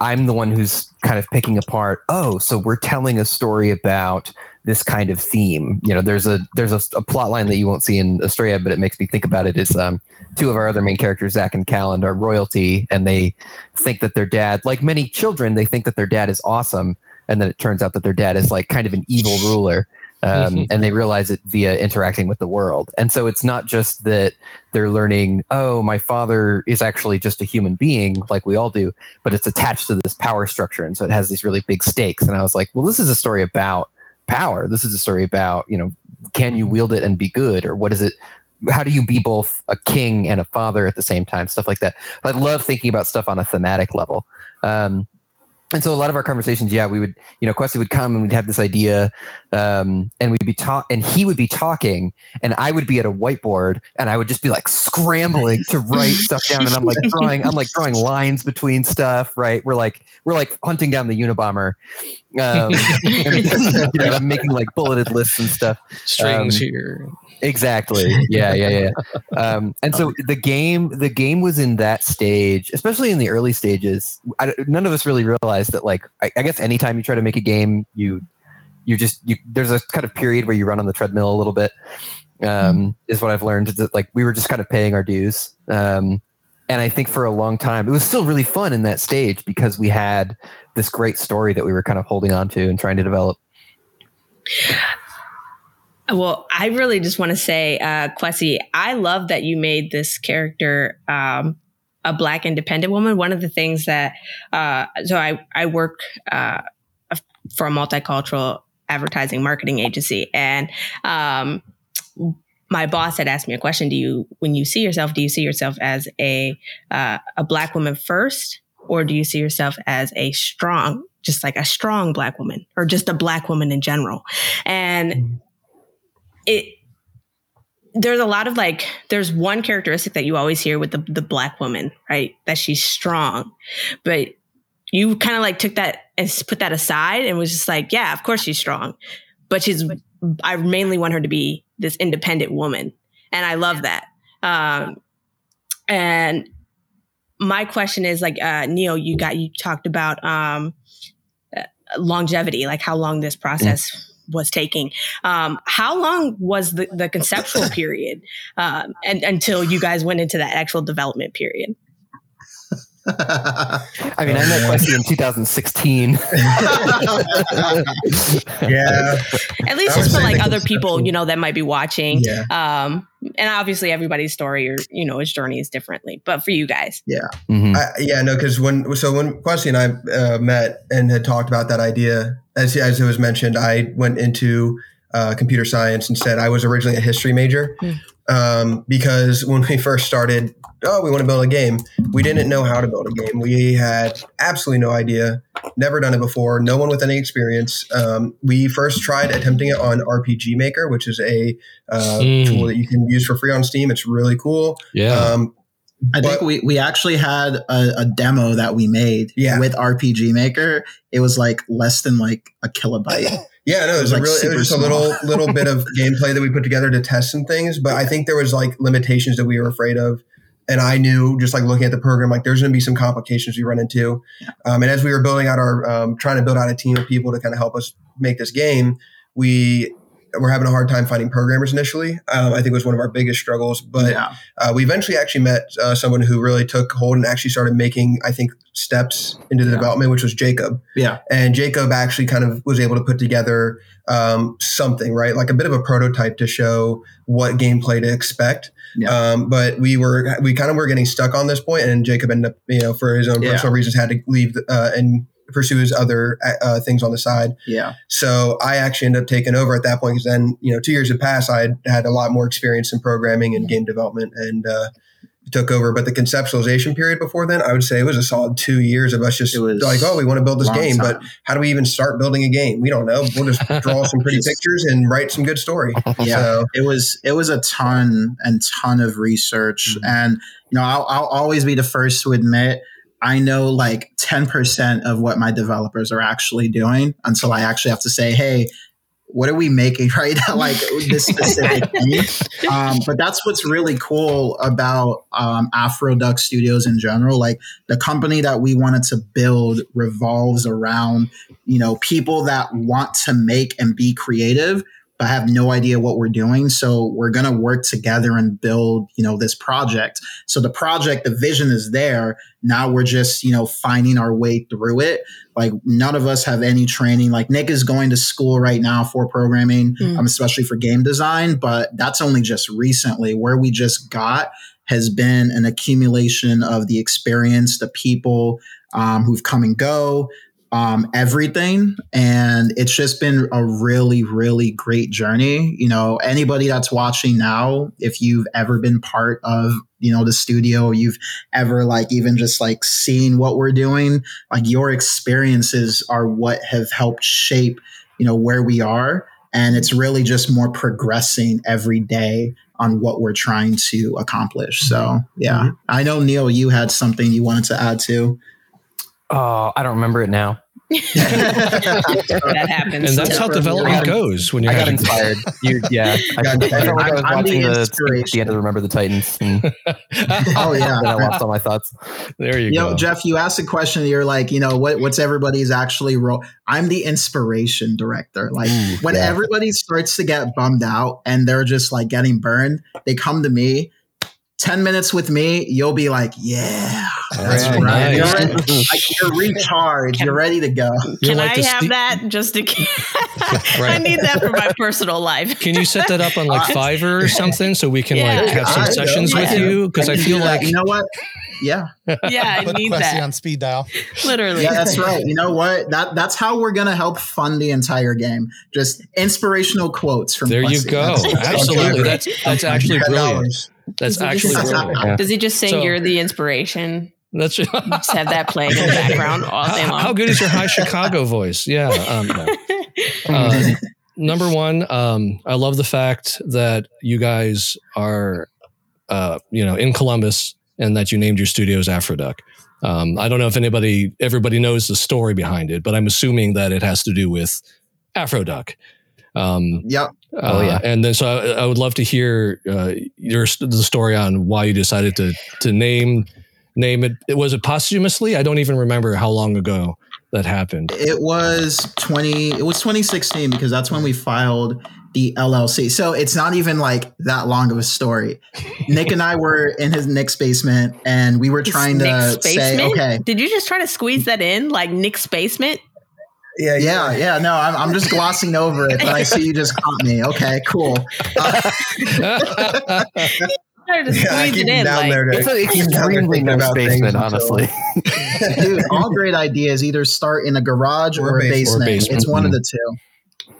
I'm the one who's kind of picking apart. Oh, so we're telling a story about this kind of theme. You know, there's a there's a, a plot line that you won't see in Estrella, but it makes me think about it. Is um, two of our other main characters, Zach and Calland, are royalty, and they think that their dad, like many children, they think that their dad is awesome, and then it turns out that their dad is like kind of an evil ruler. Um, and they realize it via interacting with the world. And so it's not just that they're learning, oh, my father is actually just a human being, like we all do, but it's attached to this power structure. And so it has these really big stakes. And I was like, well, this is a story about power. This is a story about, you know, can you wield it and be good? Or what is it? How do you be both a king and a father at the same time? Stuff like that. I love thinking about stuff on a thematic level. Um, and so a lot of our conversations, yeah, we would, you know, Kwesi would come and we'd have this idea, um, and we'd be talk, and he would be talking, and I would be at a whiteboard, and I would just be like scrambling to write stuff down, and I'm like drawing, I'm like drawing lines between stuff, right? We're like, we're like hunting down the Unabomber, um, and, you know, I'm making like bulleted lists and stuff. Strings um, here. Exactly. Yeah, yeah, yeah. Um, and so the game, the game was in that stage, especially in the early stages. I, none of us really realized that. Like, I, I, guess anytime you try to make a game, you you just you there's a kind of period where you run on the treadmill a little bit. Um, mm-hmm. Is what I've learned. That like we were just kind of paying our dues. Um, and I think for a long time, it was still really fun in that stage because we had this great story that we were kind of holding on to and trying to develop. Well, I really just want to say, uh, Kwesi, I love that you made this character um, a Black independent woman. One of the things that, uh, so I, I work uh, for a multicultural advertising marketing agency. And um, my boss had asked me a question Do you, when you see yourself, do you see yourself as a, uh, a Black woman first? Or do you see yourself as a strong, just like a strong Black woman or just a Black woman in general? And mm-hmm it there's a lot of like there's one characteristic that you always hear with the the black woman right? That she's strong. But you kind of like took that and put that aside and was just like yeah of course she's strong. But she's i mainly want her to be this independent woman. And i love that. Um and my question is like uh neil you got you talked about um uh, longevity like how long this process was taking. Um, how long was the, the conceptual period um, and until you guys went into that actual development period? I mean, I met Kwesi in 2016. yeah. At least just for like other people, you know, that might be watching. Yeah. Um, and obviously everybody's story or, you know, his journey is differently. But for you guys, Mhm. I, yeah, no, because when so when Kwesi and I uh, met and had talked about that idea, as as it was mentioned, I went into uh, computer science and said I was originally a history major Hmm. um, because when we first started, oh, we want to build a game. We didn't know how to build a game. We had absolutely no idea, never done it before, no one with any experience. Um, we first tried attempting it on RPG Maker, which is a uh, Hmm. tool that you can use for free on Steam. It's really cool. Yeah. Um, I think But- we, we actually had a, a demo that we made Yeah. with RPG Maker. It was like less than like a kilobyte. Yeah, no, it was, It was, a like, really, it was just a little little bit of gameplay that we put together to test some things, but I think there was like limitations that we were afraid of, and I knew just like looking at the program, like there's going to be some complications we run into, um, and as we were building out our um, trying to build out a team of people to kind of help us make this game, we were having a hard time finding programmers initially. Um, I think it was one of our biggest struggles, but yeah. uh, we eventually actually met uh, someone who really took hold and actually started making, I think, steps into the Yeah. development, which was Jacob Yeah. and Jacob actually kind of was able to put together um, something, right? Like a bit of a prototype to show what gameplay to expect. Yeah. Um, but we were we kind of were getting stuck on this point, and Jacob ended up, you know, for his own personal reasons, had to leave uh, and pursue his other uh, things on the side. Yeah. So I actually ended up taking over at that point because then, you know, two years had passed. I had had a lot more experience in programming and game development and uh, took over. But the conceptualization period before then, I would say it was a solid two years of us just It was like, oh, we want to build this Long game, but how do we even start building a game? We don't know. We'll just draw some pretty pictures and write some good story. Yeah. So, it was it was a ton and ton of research Mhm. and you know I'll, I'll always be the first to admit i know like 10% of what my developers are actually doing until i actually have to say hey what are we making? Right? Now like this specific thing. Um, but that's what's really cool about um, Afroduck studios in general. Like the company that we wanted to build revolves around you know people that want to make and be creative but I have no idea what we're doing. So we're going to work together and build, you know, this project. So the project, the vision is there. Now we're just, you know, finding our way through it. Like none of us have any training. Like Nick is going to school right now for programming, Mm. um, especially for game design, but that's only just recently. Where we just got has been an accumulation of the experience, the people um, who've come and go, um, everything. And it's just been a really, really great journey. You know, anybody that's watching now, if you've ever been part of, you know, the studio, you've ever like even just like seen what we're doing, like your experiences are what have helped shape, you know, where we are. And it's really just more progressing every day on what we're trying to accomplish. So, yeah, I know, Neil, you had something you wanted to add to. Oh, I don't remember it now. That happens. and that's how development goes when you're I got having inspired. You, yeah, I, Got I felt like I was I'm watching the, inspiration. the end of Remember the Titans. And Oh, yeah. then I lost all my thoughts. there you You know, go. Jeff, you asked a question. You're like, you know, what, what's everybody's actually role? I'm the inspiration director. Like Ooh, when yeah. everybody starts to get bummed out and they're just like getting burned, they come to me. 10 minutes with me, you'll be like, yeah, that's right. nice. You're, ready, like, you're recharged. You're ready to go. Can like I have Ste- that just to? I need that for my personal life. Can you set that up on like Fiverr or something so we can like have some I know, sessions with yeah. you? Because I can feel like you know what? Yeah, Yeah, I Put need Kwesi that. on speed dial. Literally. yeah, that's right. You know what? That that's how we're gonna help fund the entire game. Just inspirational quotes from. there you go. That's- Absolutely, that's that's actually brilliant. $10. That's Does actually just- Yeah. Does he just say So- you're the inspiration? That's Just have that playing in the background all day how, long. how good is your high Chicago voice? Yeah. Um, no. Uh, number one, um, I love the fact that you guys are, uh, you know, in Columbus and that you named your studios Afroduck. Um, I don't know if anybody, everybody knows the story behind it, but I'm assuming that it has to do with Afroduck. Um, Yep. Oh, uh, yeah. and then so I, I would love to hear uh, your the story on why you decided to to name name it. Was it posthumously? I don't even remember how long ago that happened? It was 20 it was 2016 because that's when we filed the LLC. So it's not even like that long of a story. Nick and I were in his Nick's basement and we were trying to Nick's say, basement? okay, Did you just try to squeeze that in like Nick's basement? Yeah, yeah, yeah, no, I'm, I'm just glossing over it, but I see you just caught me. Okay, cool. Uh, to I squeeze keep it in. down Like, there to It's an keep down there extremely thinking nice about things basement, honestly. dude, all great ideas either start in a garage Or or, a a basement. basement. Or basement. It's one of the two.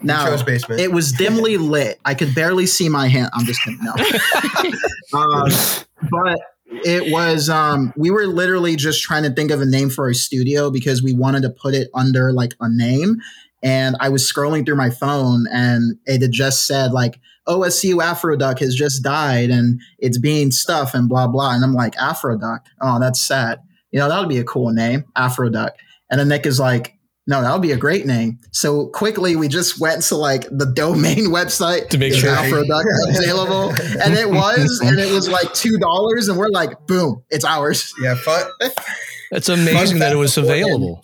Now, basement. it was dimly lit. I could barely see my hand. I'm just kidding. No. um, but it was um we were literally just trying to think of a name for our studio because we wanted to put it under like a name. And i was scrolling through my phone and it had just said like osu afroduck has just died and it's being stuff and blah blah. And i'm like afroduck? Oh that's sad. You know that would be a cool name afroduck. And then nick is like no, that would be a great name. So quickly, we just went to like the domain website To make is sure- Afroduck available, and it was, and it was like two dollars, and we're like, boom, it's ours. yeah, fun. It's amazing that it was available.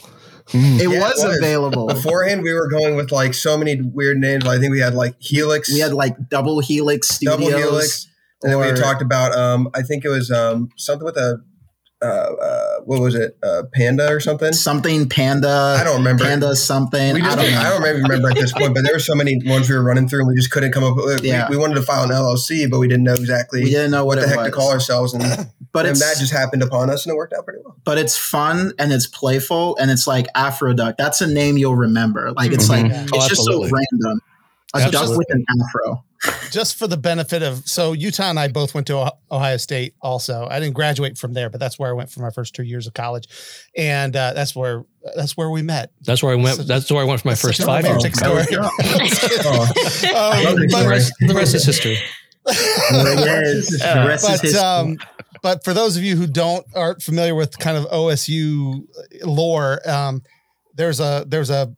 It, Yeah, was, it was. available. Beforehand, we were going with like so many weird names. I think we had like Helix. We had like Double Helix Studios. Double Helix. and then we had talked about um, I think it was um, something with a uh, uh, what was it, uh, Panda or something? something Panda. I don't remember. Panda something. We just, I don't know. I don't remember at this point, but there were so many ones we were running through, and we just couldn't come up with. Yeah. We, we wanted to file an LLC, but we didn't know exactly we didn't know what what, the heck was. to call ourselves, and, but and that just happened upon us, and it worked out pretty well. but it's fun and it's playful and it's like Afroduck. That's a name you'll remember. Like it's like Oh, it's just so random. A duck with an afro. Just for the benefit of so Utah and I both went to Oh- Ohio State also. I didn't graduate from there, but that's where I went for my first two years of college, and uh, that's where that's where we met. That's where I went. That's where I went for my first five years. romantic story. Oh, Um, The but- rest, the rest is history. There the rest is but history. um, but for those of you who don't aren't familiar with kind of OSU lore, um, there's a there's a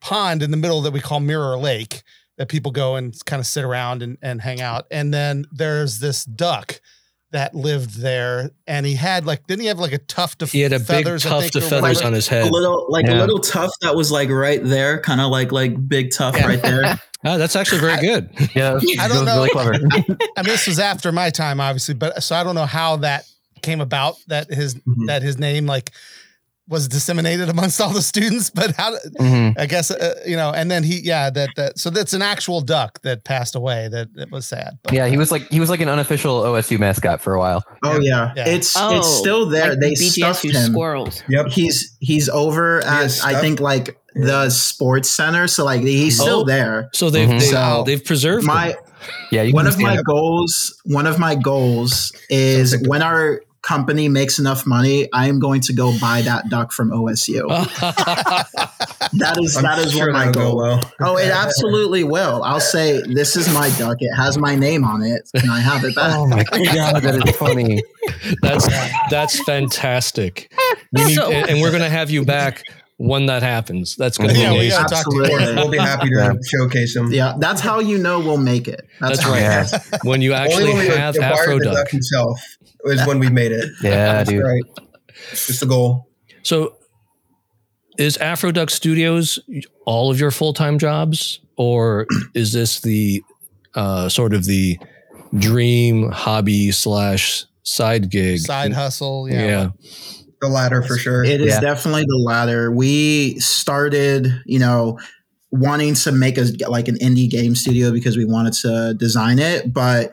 pond in the middle that we call Mirror Lake that people go and kind of sit around and, and hang out, and then there's this duck that lived there, and he had like didn't he have like a tuft of He had a feathers, big tuft of feathers whatever? on his head, a head. little like Yeah. a little tuft that was like right there, kind of like like big tough Yeah. right there. Ah, that's actually very good. Yeah, I that don't was know. really clever. I mean, this was after my time, obviously, but so I don't know how that came about that his Mhm. that his name like was disseminated amongst all the students. But how? Mhm. I guess uh, you know. And then he, yeah, that that so that's an actual duck that passed away. That that was sad. But, Yeah, he was like he was like an unofficial OSU mascot for a while. oh yeah. Yeah. It's Oh, it's still there. like they the stuffed him. squirrels. Yep. He's he's over He at is I think like the sports center. So like he's still Oh. there. So they've Mhm. they've, So, they've preserved My him. Yeah, you one can of my stand goals one of my goals is when our company makes enough money i am going to go buy that duck from osu that is I'm that is sure one my that'll go well. oh it absolutely will i'll say this is my duck it has my name on it can i have it back Oh my god, that is funny. that's that's fantastic. We need, So- and, and we're gonna have you back when that happens. That's gonna be Yeah, we amazing. gotta talk to you. Absolutely. We'll be happy to Yeah. showcase them. yeah that's how you know we'll make it That's how- right. Yeah, When you actually Only when have Afroduck. duck himself is when we made it. yeah, That's dude. right. It's the goal. So is Afroduck Studios all of your full time jobs, or is this the uh, sort of the dream hobby slash side gig? side hustle. Yeah. Yeah. The latter for sure. It is Yeah. definitely the latter. We started, you know, wanting to make a like an indie game studio because we wanted to design it, but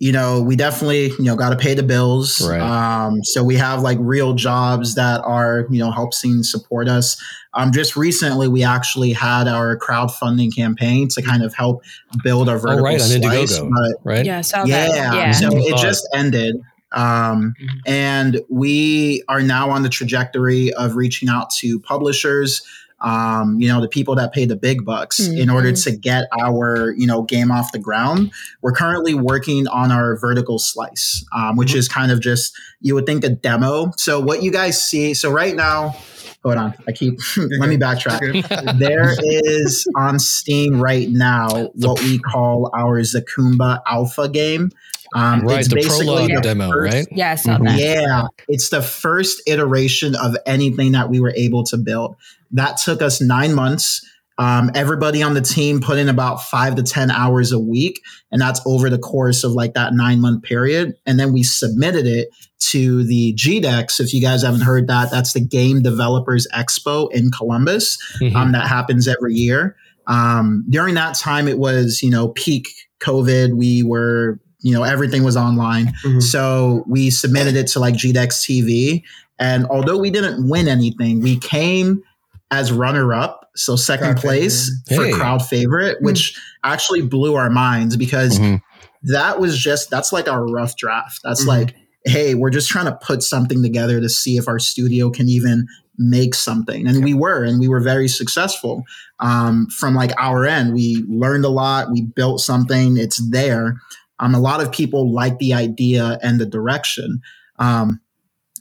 you know, we definitely, you know, got to pay the bills. Right. Um, so we have like real jobs that are, you know, helping support us. Um, just recently, we actually had our crowdfunding campaign to kind of help build our vertical Oh, right, on slice. Indiegogo. Right. Yeah, I saw yeah. Yeah. so it just ended. Um, and we are now on the trajectory of reaching out to publishers, um, you know, the people that pay the big bucks in order to get our, you know, game off the ground. We're currently working on our vertical slice, um, which is kind of just, you would think a demo. So what you guys see, so right now, hold on, I keep, let me backtrack there is on Steam right now what we call our Zakumba Alpha game. Um, Right, it's the basically prologue the demo, first- right? Yeah, I saw Mhm. Yeah, it's the first iteration of anything that we were able to build. That took us nine months. Um, everybody on the team put in about five to 10 hours a week, and that's over the course of like that nine month period. And then we submitted it to the GDEX. If you guys haven't heard that, that's the Game Developers Expo in Columbus Mhm. um, that happens every year. Um, during that time, it was, you know, peak COVID. We were, you know, everything was online. Mhm. So we submitted it to like GDEX TV. And although we didn't win anything, we came as runner up. So second Crowd place for Hey. crowd favorite, which actually blew our minds because Mhm. that was just, that's like our rough draft. That's Mhm. like, hey, we're just trying to put something together to see if our studio can even make something. And we were, and we were very successful. Um, from like our end, we learned a lot. We built something. It's there. Um, a lot of people like the idea and the direction. Um,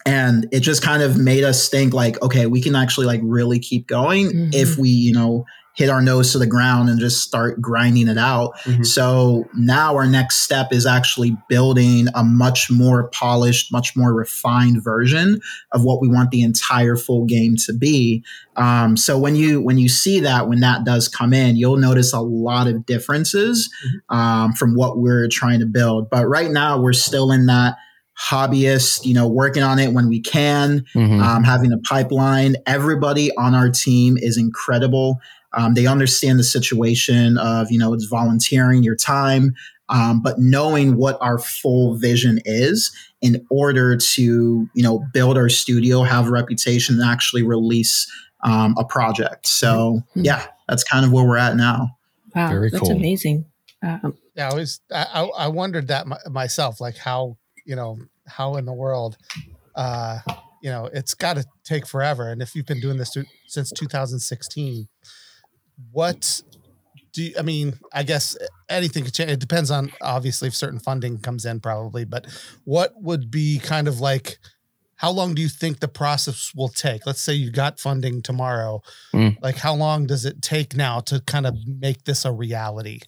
and it just kind of made us think like, okay, we can actually like really keep going Mhm. if we, you know, hit our nose to the ground and just start grinding it out. Mhm. So now our next step is actually building a much more polished, much more refined version of what we want the entire full game to be. Um, so when you when you see that when that does come in, you'll notice a lot of differences um, from what we're trying to build. But right now we're still in that hobbyist, you know, working on it when we can, Mhm. um, having a pipeline. Everybody on our team is incredible. Um, they understand the situation of, you know, it's volunteering your time, um, but knowing what our full vision is in order to, you know, build our studio, have a reputation, and actually release um, a project. So, Mhm. yeah, that's kind of where we're at now. Wow, Very that's cool. amazing. Um, Yeah, I was I, I I wondered that my, myself, like how you know how in the world, uh, you know, it's got to take forever. And if you've been doing this to, since 2016, what do you, I mean? I guess anything could change. It depends on obviously if certain funding comes in, probably. But what would be kind of like? How long do you think the process will take? Let's say you got funding tomorrow. Mm. Like, how long does it take now to kind of make this a reality?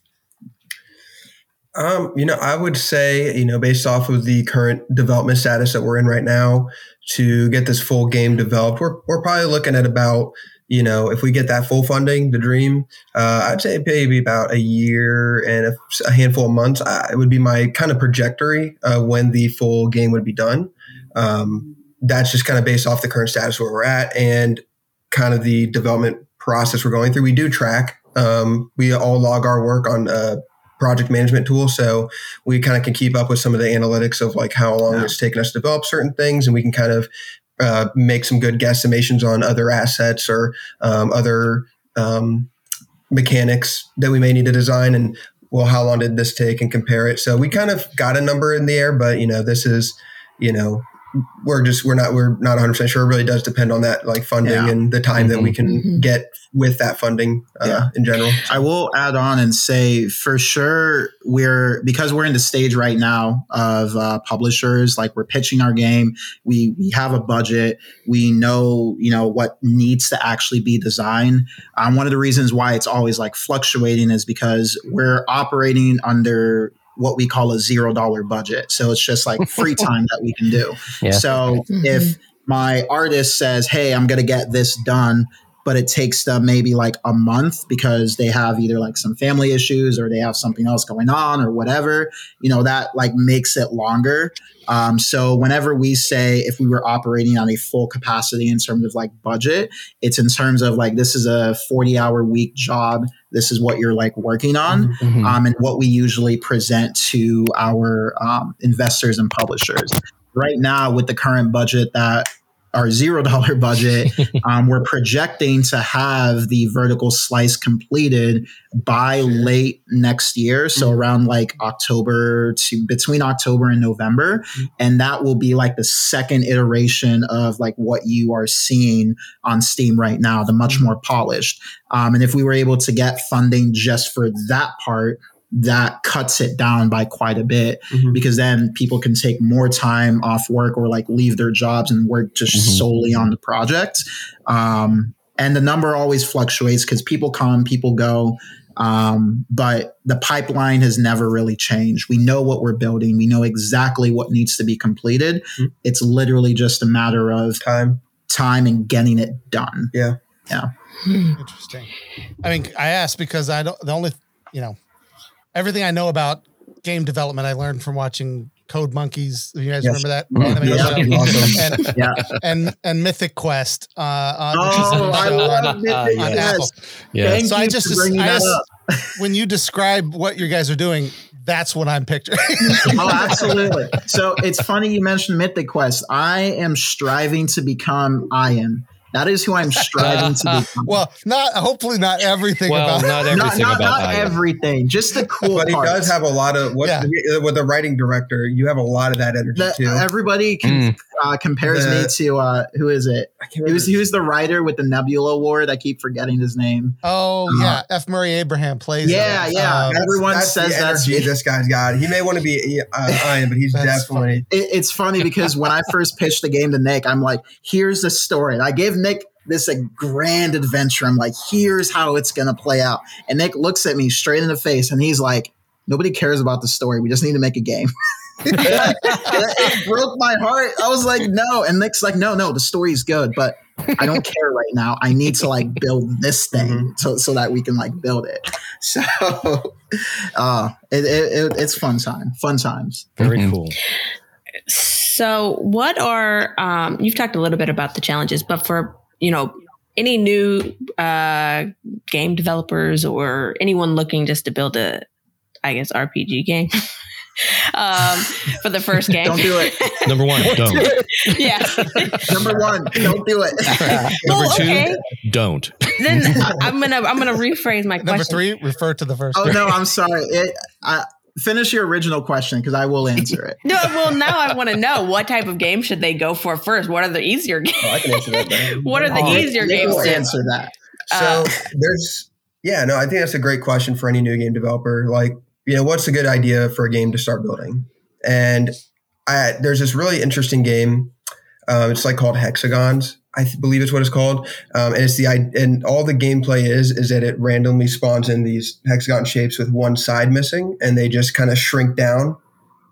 Um, you know, I would say, you know, based off of the current development status that we're in right now, to get this full game developed, we're, we're probably looking at about, you know, if we get that full funding, the dream, uh, I'd say maybe about a year and a, a handful of months. Uh, it would be my kind of trajectory uh, when the full game would be done. Um, that's just kind of based off the current status where we're at and kind of the development process we're going through. We do track. Um, we all log our work on uh, project management tool. So we kind of can keep up with some of the analytics of like how long Yeah. it's taken us to develop certain things, and we can kind of uh, make some good guesstimations on other assets or um, other um, mechanics that we may need to design. And well, how long did this take, and compare it. So we kind of got a number in the air, but you know, this is you know. We're just we're not we're not 100 percent sure. It really does depend on that like funding Yeah. and the time that we can Mhm. get with that funding uh, Yeah. in general. I will add on and say for sure we're because we're in the stage right now of uh, publishers like we're pitching our game. We we have a budget. We know you know what needs to actually be designed. Um, one of the reasons why it's always like fluctuating is because we're operating under what we call a zero dollar budget. So it's just like free time that we can do. Yeah. So Mhm. if my artist says, "Hey, I'm going to get this done," but it takes them maybe like a month because they have either like some family issues or they have something else going on or whatever, you know, that like makes it longer. Um, so whenever we say if we were operating on a full capacity in terms of like budget, it's in terms of like this is a 40 hour week job. This is what you're like working on Mhm. um, and what we usually present to our um, investors and publishers. Right now, with the current budget that our zero dollar budget, um, we're projecting to have the vertical slice completed by late next year. So around like October to between October and November. And that will be like the second iteration of like what you are seeing on Steam right now, the much more polished. Um, and if we were able to get funding just for that part, that cuts it down by quite a bit Mhm. because then people can take more time off work or like leave their jobs and work just Mhm. solely on the project. Um, and the number always fluctuates because people come, people go. Um, but the pipeline has never really changed. We know what we're building. We know exactly what needs to be completed. Mhm. It's literally just a matter of Time. time and getting it done. Yeah, yeah. Interesting. I mean, I asked because I don't. The only, you know, everything I know about game development I learned from watching Code Monkeys. You guys Yes. remember that Mhm. animated Yeah. show? Awesome. And, Yeah. and and Mythic Quest. Uh, uh, which is Oh, a I show love on, Mythic on Quest. Apple. Yeah. Thank So I just- for bringing I that just- up. When you describe what you guys are doing, that's what I'm picturing. oh, absolutely. So it's funny you mentioned Mythic Quest. I am striving to become Ian. That is who I'm striving to be. well, not hopefully not everything Well, about. not not, everything not, about not everything, just the cool But he parts. does have a lot of what Yeah. Uh, with the writing director. You have a lot of that energy The- too. everybody can, mm. Uh, compares me to uh, who is it? I can't He was remember. he was the writer with the Nebula Award. I keep forgetting his name. Oh yeah, F. Murray Abraham plays. Yeah, it. yeah. Um, Everyone that's says the that's energy me. this guy's got. He may want to be uh, Ian, but he's That's definitely. It, it's funny because when I first pitched the game to Nick, I'm like, "Here's the story." And I gave Nick this a grand adventure. I'm like, "Here's how it's gonna play out." And Nick looks at me straight in the face, and he's like, "Nobody cares about the story. We just need to make a game." it broke my heart. I was like, "No," and Nick's like, "No, no, the story's good, but." I don't care right now. I need to like build this thing so, so that we can like build it. So, uh, it, it, it, it's fun time, fun times. Very Mhm. cool. So, what are um, you've talked a little bit about the challenges, but for you know any new uh, game developers or anyone looking just to build a, I guess RPG game um, for the first game. Don't do it. Number one, don't. yeah. Number one, don't do it. Number Well, two, okay. don't. Then I'm gonna I'm gonna rephrase my question. Number three, refer to the first. oh two. no, I'm sorry. It, I, finish your original question because I will answer it. No, well now I want to know what type of game should they go for first? What are the easier games? Oh, I can answer that. man. What are the Oh, easier Nick games? will to- answer that. So Uh, there's, yeah, no, I think that's a great question for any new game developer. Like, you know, what's a good idea for a game to start building? And I, there's this really interesting game. Um, it's like called Hexagons. I th- believe it's what it's called. Um, and it's the and all the gameplay is is that it randomly spawns in these hexagon shapes with one side missing, and they just kind of shrink down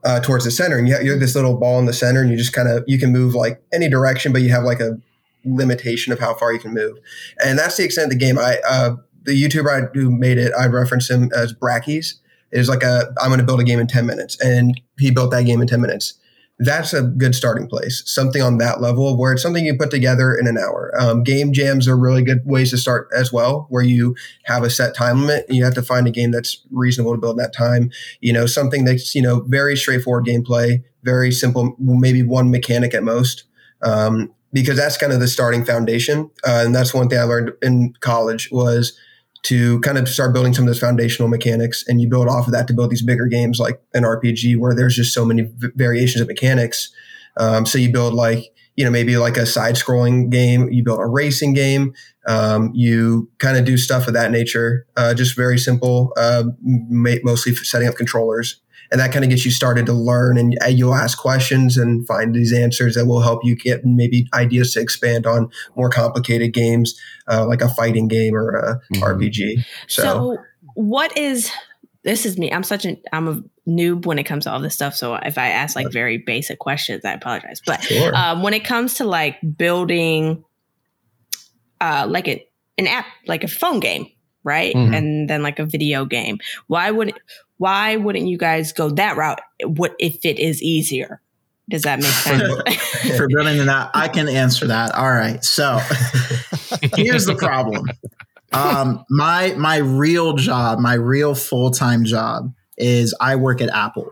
uh, towards the center. And you have, you have this little ball in the center, and you just kind of you can move like any direction, but you have like a limitation of how far you can move. And that's the extent of the game. I uh, the YouTuber I, who made it, I reference him as Brackeys. Is like a I'm going to build a game in ten minutes, and he built that game in ten minutes. That's a good starting place. Something on that level where it's something you put together in an hour. Um, game jams are really good ways to start as well, where you have a set time limit you have to find a game that's reasonable to build in that time. You know, something that's you know very straightforward gameplay, very simple, maybe one mechanic at most. Um, because that's kind of the starting foundation. Uh, and that's one thing I learned in college was to kind of start building some of those foundational mechanics and you build off of that to build these bigger games like an RPG where there's just so many v- variations of mechanics. Um, so you build like, you know, maybe like a side scrolling game, you build a racing game, um, you kind of do stuff of that nature, uh, just very simple, uh, ma- mostly setting up controllers and that kind of gets you started to learn and uh, you'll ask questions and find these answers that will help you get maybe ideas to expand on more complicated games uh, like a fighting game or a Mhm. rpg so, So, what is this? Is me? I'm such an I'm a noob when it comes to all this stuff. So if I ask like very basic questions, I apologize. But sure um, when it comes to like building, uh, like a, an app, like a phone game, right, Mhm. and then like a video game, why would why wouldn't you guys go that route? What if it is easier? Does that make sense? For building that, I can answer that. All right. So here's the problem. Um, my my real job, my real full time job is I work at Apple.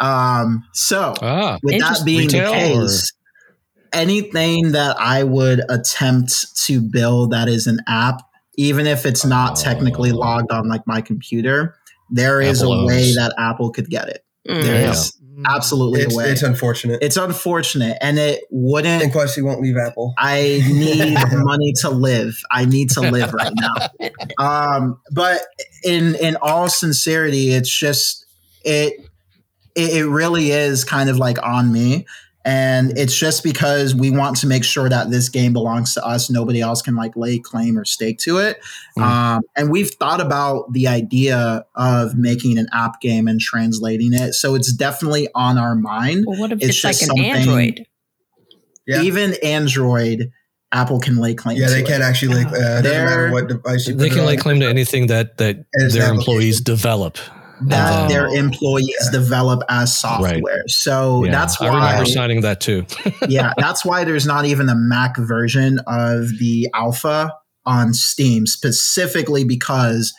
Um, so Ah, with that being retail the case, anything that I would attempt to build that is an app, even if it's not technically Oh. logged on like my computer, there is Apple a way that Apple could get it. Mm. There Yeah. is absolutely it's, a way. it's unfortunate It's unfortunate, and it wouldn't. and plus you won't leave apple I need money to live. I need to live right now. Um, but in in all sincerity, it's just it, it it really is kind of like on me. And it's just because we want to make sure that this game belongs to us. Nobody else can like lay claim or stake to it. Mm. Um, and we've thought about the idea of making an app game and translating it. So it's definitely on our mind. Well, what if It's it's, like just an Android? Yeah. Even Android, Apple can lay claim Yeah, to they it. can actually like uh, it doesn't They're- matter what device you They can it lay claim to anything that that their employees develop. That Oh. their employees develop as software. So Yeah. that's I why remember signing that too. yeah, that's why there's not even a Mac version of the alpha on Steam, specifically because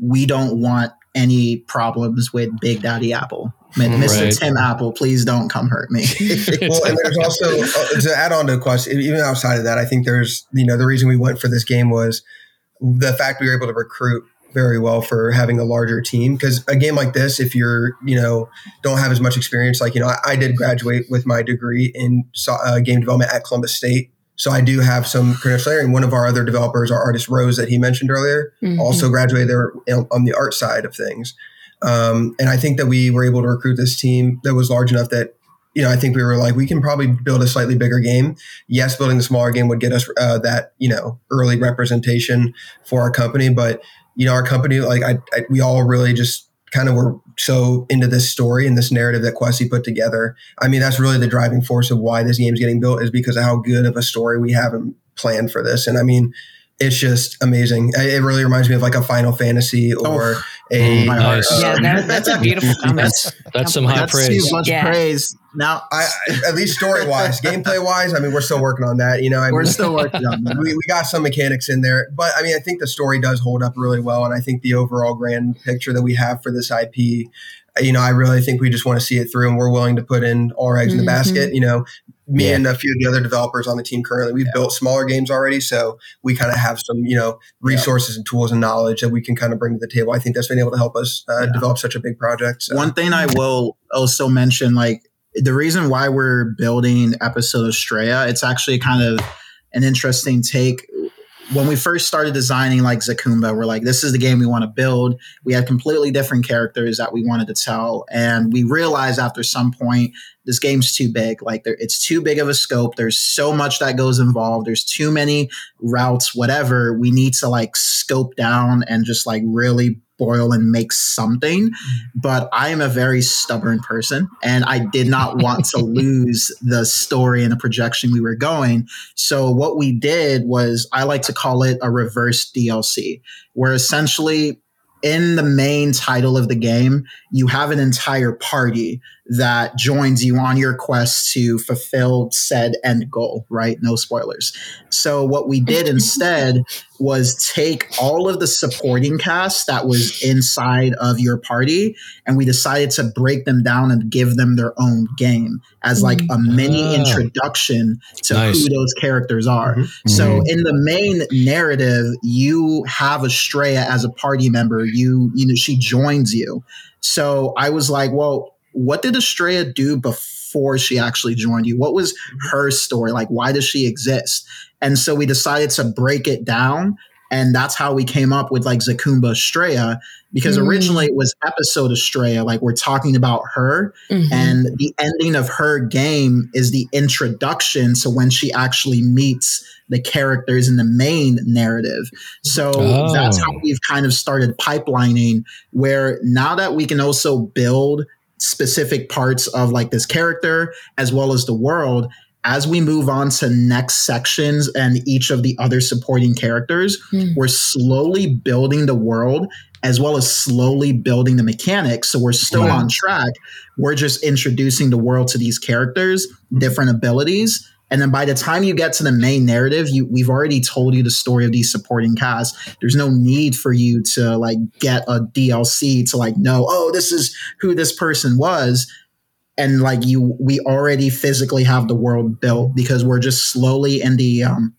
we don't want any problems with Big Daddy Apple. M- Mr. Right. Tim Apple, please don't come hurt me. well, and there's also uh, to add on to the question, even outside of that, I think there's you know the reason we went for this game was the fact we were able to recruit very well for having a larger team because a game like this if you're you know don't have as much experience like you know i, I did graduate with my degree in uh, game development at columbus state so i do have some credentials there and one of our other developers our artist rose that he mentioned earlier Mhm. also graduated there on- on the art side of things. Um, and I think that we were able to recruit this team that was large enough that, you know, I think we were like, we can probably build a slightly bigger game. Yes, building the smaller game would get us uh, that, you know, early representation for our company. But, you know, our company, like, I, I we all really just kind of were so into this story and this narrative that Kwesi put together. I mean, that's really the driving force of why this game's getting built is because of how good of a story we have and planned for this. And I mean, it's just amazing. It really reminds me of like a Final Fantasy oh, or oh a. Nice. heart. Yeah, that, that's a beautiful comment. That's that's some high That's praise. too much Yeah. praise. Now, I, at least story wise, gameplay wise, I mean, we're still working on that. You know, I we're still working on that. we, we got some mechanics in there, but I mean, I think the story does hold up really well, and I think the overall grand picture that we have for this IP, you know, I really think we just want to see it through, and we're willing to put in all our eggs in the Mhm. basket. You know, me Yeah. and a few of the other developers on the team currently, we've built smaller games already, so we kind of have some, you know, resources and tools and knowledge that we can kind of bring to the table. I think that's been able to help us uh, Yeah. develop such a big project. So. One thing I will also mention, like the reason why we're building episode of Estrella, uh, it's actually kind of an interesting take. When we first started designing like Zakumba, we're like, this is the game we want to build. We had completely different characters that we wanted to tell. And we realized after some point, this game's too big. Like it's too big of a scope. There's so much that goes involved. There's too many routes, whatever. We need to like scope down and just like really boil and make something mm. but I am a very stubborn person and I did not want to lose the story and the projection we were going. So what we did was I like to call it a reverse DLC, where essentially in the main title of the game, you have an entire party that joins you on your quest to fulfill said end goal, right? No spoilers. So what we did instead was take all of the supporting cast that was inside of your party and we decided to break them down and give them their own game as like a mm-hmm. mini Ah. introduction to Nice. who those characters are. Mm-hmm. So mm-hmm. in the main narrative, you have Estrella as a party member. You you know she joins you. So I was like, well, what did Estrella do before she actually joined you? What was her story? Like, why does she exist? And so we decided to break it down. And that's how we came up with like Zakumba Estrella, because Mm. originally it was episode Estrella. Like we're talking about her, Mhm. and the ending of her game is the introduction to when she actually meets the characters in the main narrative. So Oh. that's how we've kind of started pipelining where now that we can also build specific parts of like this character as well as the world as we move on to next sections and each of the other supporting characters Hmm. we're slowly building the world as well as slowly building the mechanics so we're still Wow. on track we're just introducing the world to these characters different abilities and then by the time you get to the main narrative you we've already told you the story of these supporting cast there's no need for you to like get a dlc to like know oh this is who this person was and like you we already physically have the world built because we're just slowly in the um,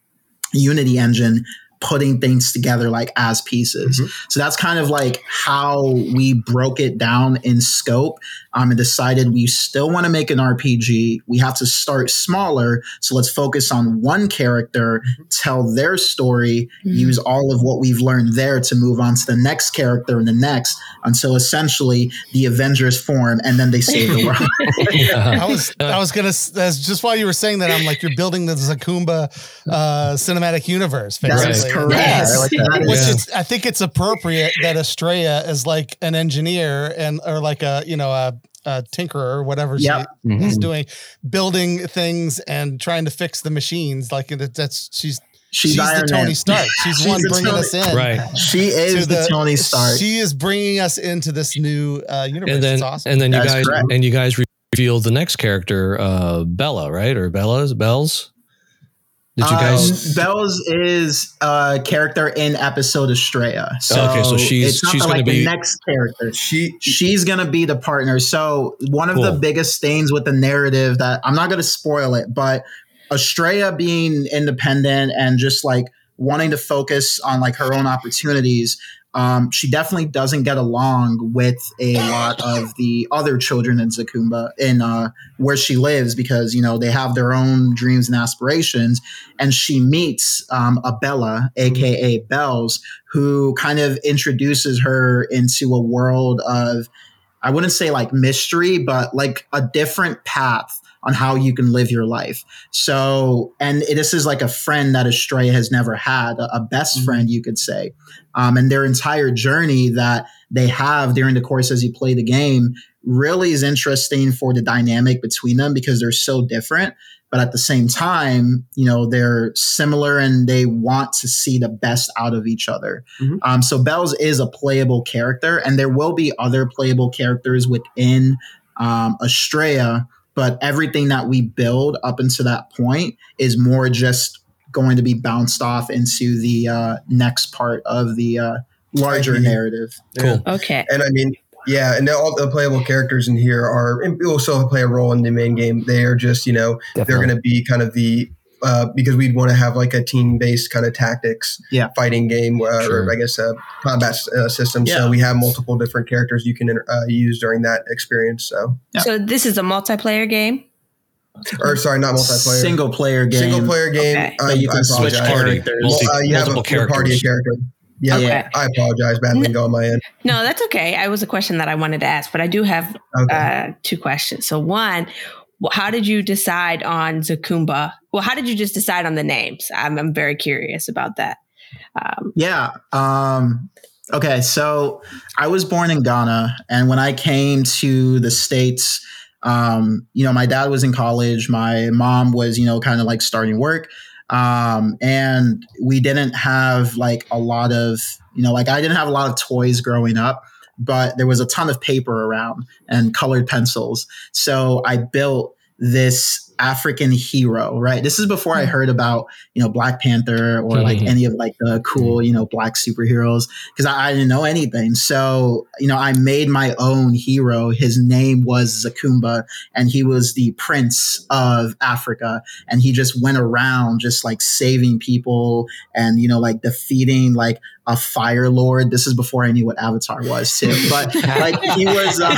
unity engine putting things together like as pieces. Mhm. So that's kind of like how we broke it down in scope um, and decided we still want to make an RPG. We have to start smaller. So let's focus on one character, tell their story, use all of what we've learned there to move on to the next character and the next until essentially the Avengers form and then they save the world. I was I was gonna. That's just while you were saying that. I'm like, you're building the Zakumba uh, cinematic universe. That is basically. correct. Yes. I like that. Which Yeah. is, I think it's appropriate that Estrella is like an engineer and or like a you know a, a tinkerer or whatever Yep. she Mhm. is doing, building things and trying to fix the machines. Like it- that's she's She's, she's, the Tony Man. Stark. She's, the She's one bringing Tony- us in. right. She to is the, Tony Stark. She is bringing us into this new uh, universe. And then it's awesome. and then you That's guys correct. and you guys revealed the next character, uh, Bella, right? Or Bella's Bells. Did you guys? Um, Bells is a character in episode Estrella. So, Okay, so she's- it's not she's the, gonna like be- the next character. She She's gonna be the partner. So one of the biggest things with the narrative that I'm not gonna spoil it, but Estrella being independent and just like wanting to focus on like her own opportunities. Um, she definitely doesn't get along with a lot of the other children in Zakumba in uh, where she lives because you know they have their own dreams and aspirations. And she meets um, a Bella, aka Bells, who kind of introduces her into a world of I wouldn't say like mystery, but like a different path on how you can live your life. So, and this is like a friend that Estrella has never had, a, best Mhm. friend, you could say. Um, and their entire journey that they have during the course as you play the game really is interesting for the dynamic between them because they're so different. But at the same time, you know, they're similar and they want to see the best out of each other. Mhm. Um, so Bells is a playable character, and there will be other playable characters within um, Estrella, but everything that we build up until that point is more just going to be bounced off into the uh, next part of the uh, larger narrative. Cool. Okay. And I mean, yeah, and all the playable characters in here are and will still play a role in the main game. They are just, you know, they're going to be kind of the uh, because we'd want to have like a team based kind of tactics, Yeah. fighting game, uh, Sure. or I guess uh, combat uh, system. Yeah. So we have multiple different characters you can uh, use during that experience. So, Yeah. So this is a multiplayer game. or sorry, not multiplayer, Single player game. single player game. Okay. Uh, you I can switch apologize. Party. characters. Multi- Uh, you have a, multiple party characters. character. Yeah, Okay. I apologize. Bad lingo on my end. No, that's okay. I was a question that I wanted to ask, but I do have Okay. uh, two questions. So one, how did you decide on Zakumba? Well, how did you just decide on the names? I'm, I'm very curious about that. Um, Yeah. Um, okay. So I was born in Ghana, and when I came to the States, um, you know, my dad was in college, my mom was, you know, kind of like starting work. Um, and we didn't have like a lot of, you know, like I didn't have a lot of toys growing up, but there was a ton of paper around and colored pencils. So I built this African hero, right? This is before I heard about, you know, Black Panther or like Mhm. any of like the cool, you know, black superheroes because I, I didn't know anything. So, you know, I made my own hero. His name was Zakumba and he was the prince of Africa. And he just went around just like saving people and, you know, like defeating like a fire lord. This is before I knew what Avatar was too. But like he was, uh,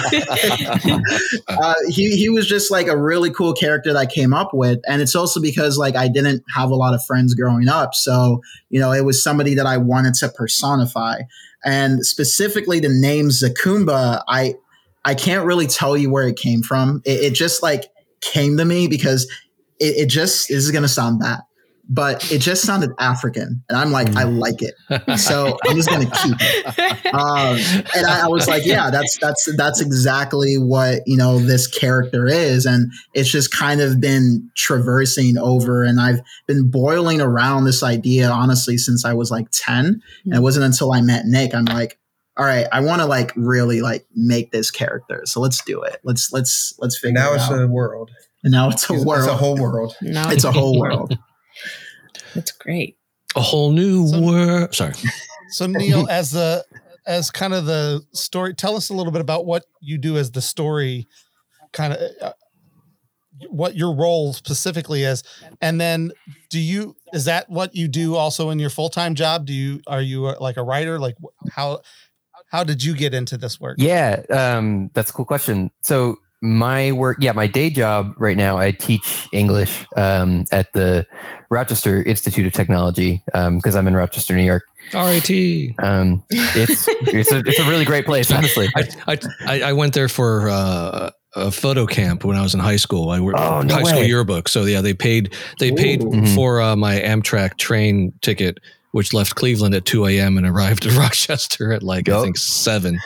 uh, he he was just like a really cool character that I came up with, and it's also because like I didn't have a lot of friends growing up, so you know it was somebody that I wanted to personify, and specifically the name Zakumba, I I can't really tell you where it came from. It, it just like came to me because it, it just this is gonna sound bad. But it just sounded African, and I'm like, I like it, so I'm just gonna keep it um, and I, I was like, yeah, that's that's that's exactly what you know this character is, and it's just kind of been traversing over, and I've been boiling around this idea honestly since I was like ten, and it wasn't until I met Nick, I'm like, all right, I want to like really like make this character, so let's do it. Let's let's let's figure now it it's out. a world. and now it's a It's, world. it's a whole world. no, It's a whole world. That's great. A whole new So- world. Sorry. So Neil, as the as kind of the story, tell us a little bit about what you do as the story kind of uh, what your role specifically is, and then do you is that what you do also in your full time job? Do you are you uh, like a writer? Like how how did you get into this work? Yeah, um, that's a cool question. So my work, yeah, my day job right now, I teach English um, at the Rochester Institute of Technology because I'm in Rochester, New York. RIT. Um, it's it's a it's a really great place, honestly. I, I I went there for uh, a photo camp when I was in high school. I worked Oh, no high school yearbook. So yeah, they paid they paid Ooh. Mhm. for uh, my Amtrak train ticket, which left Cleveland at two a.m. and arrived in Rochester at like I think seven.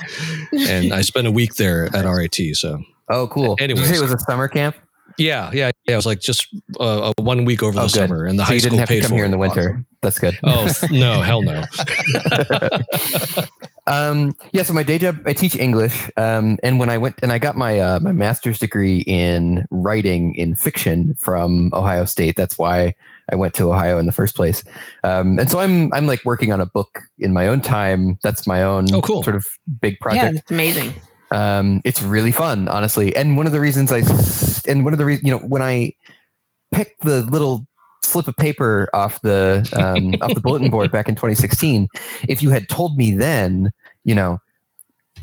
And I spent a week there at RIT. So Oh, cool. Did you Anyways. say it was a summer camp? yeah, yeah, yeah. It was like just uh, a one week over Oh, the good. summer, and the So high you school didn't have to come for here in the winter. That's good. Oh no, hell no. Um, yeah, so my day job, I teach English. Um, and when I went and I got my uh, my master's degree in writing in fiction from Ohio State. That's why I went to Ohio in the first place. Um, and so I'm I'm like working on a book in my own time. That's my own Oh, cool. sort of big project. Yeah, project. it's amazing. Um, it's really fun, honestly. And one of the reasons I, and one of the reasons you know when I picked the little slip of paper off the um, off the bulletin board back in 2016, if you had told me then, you know,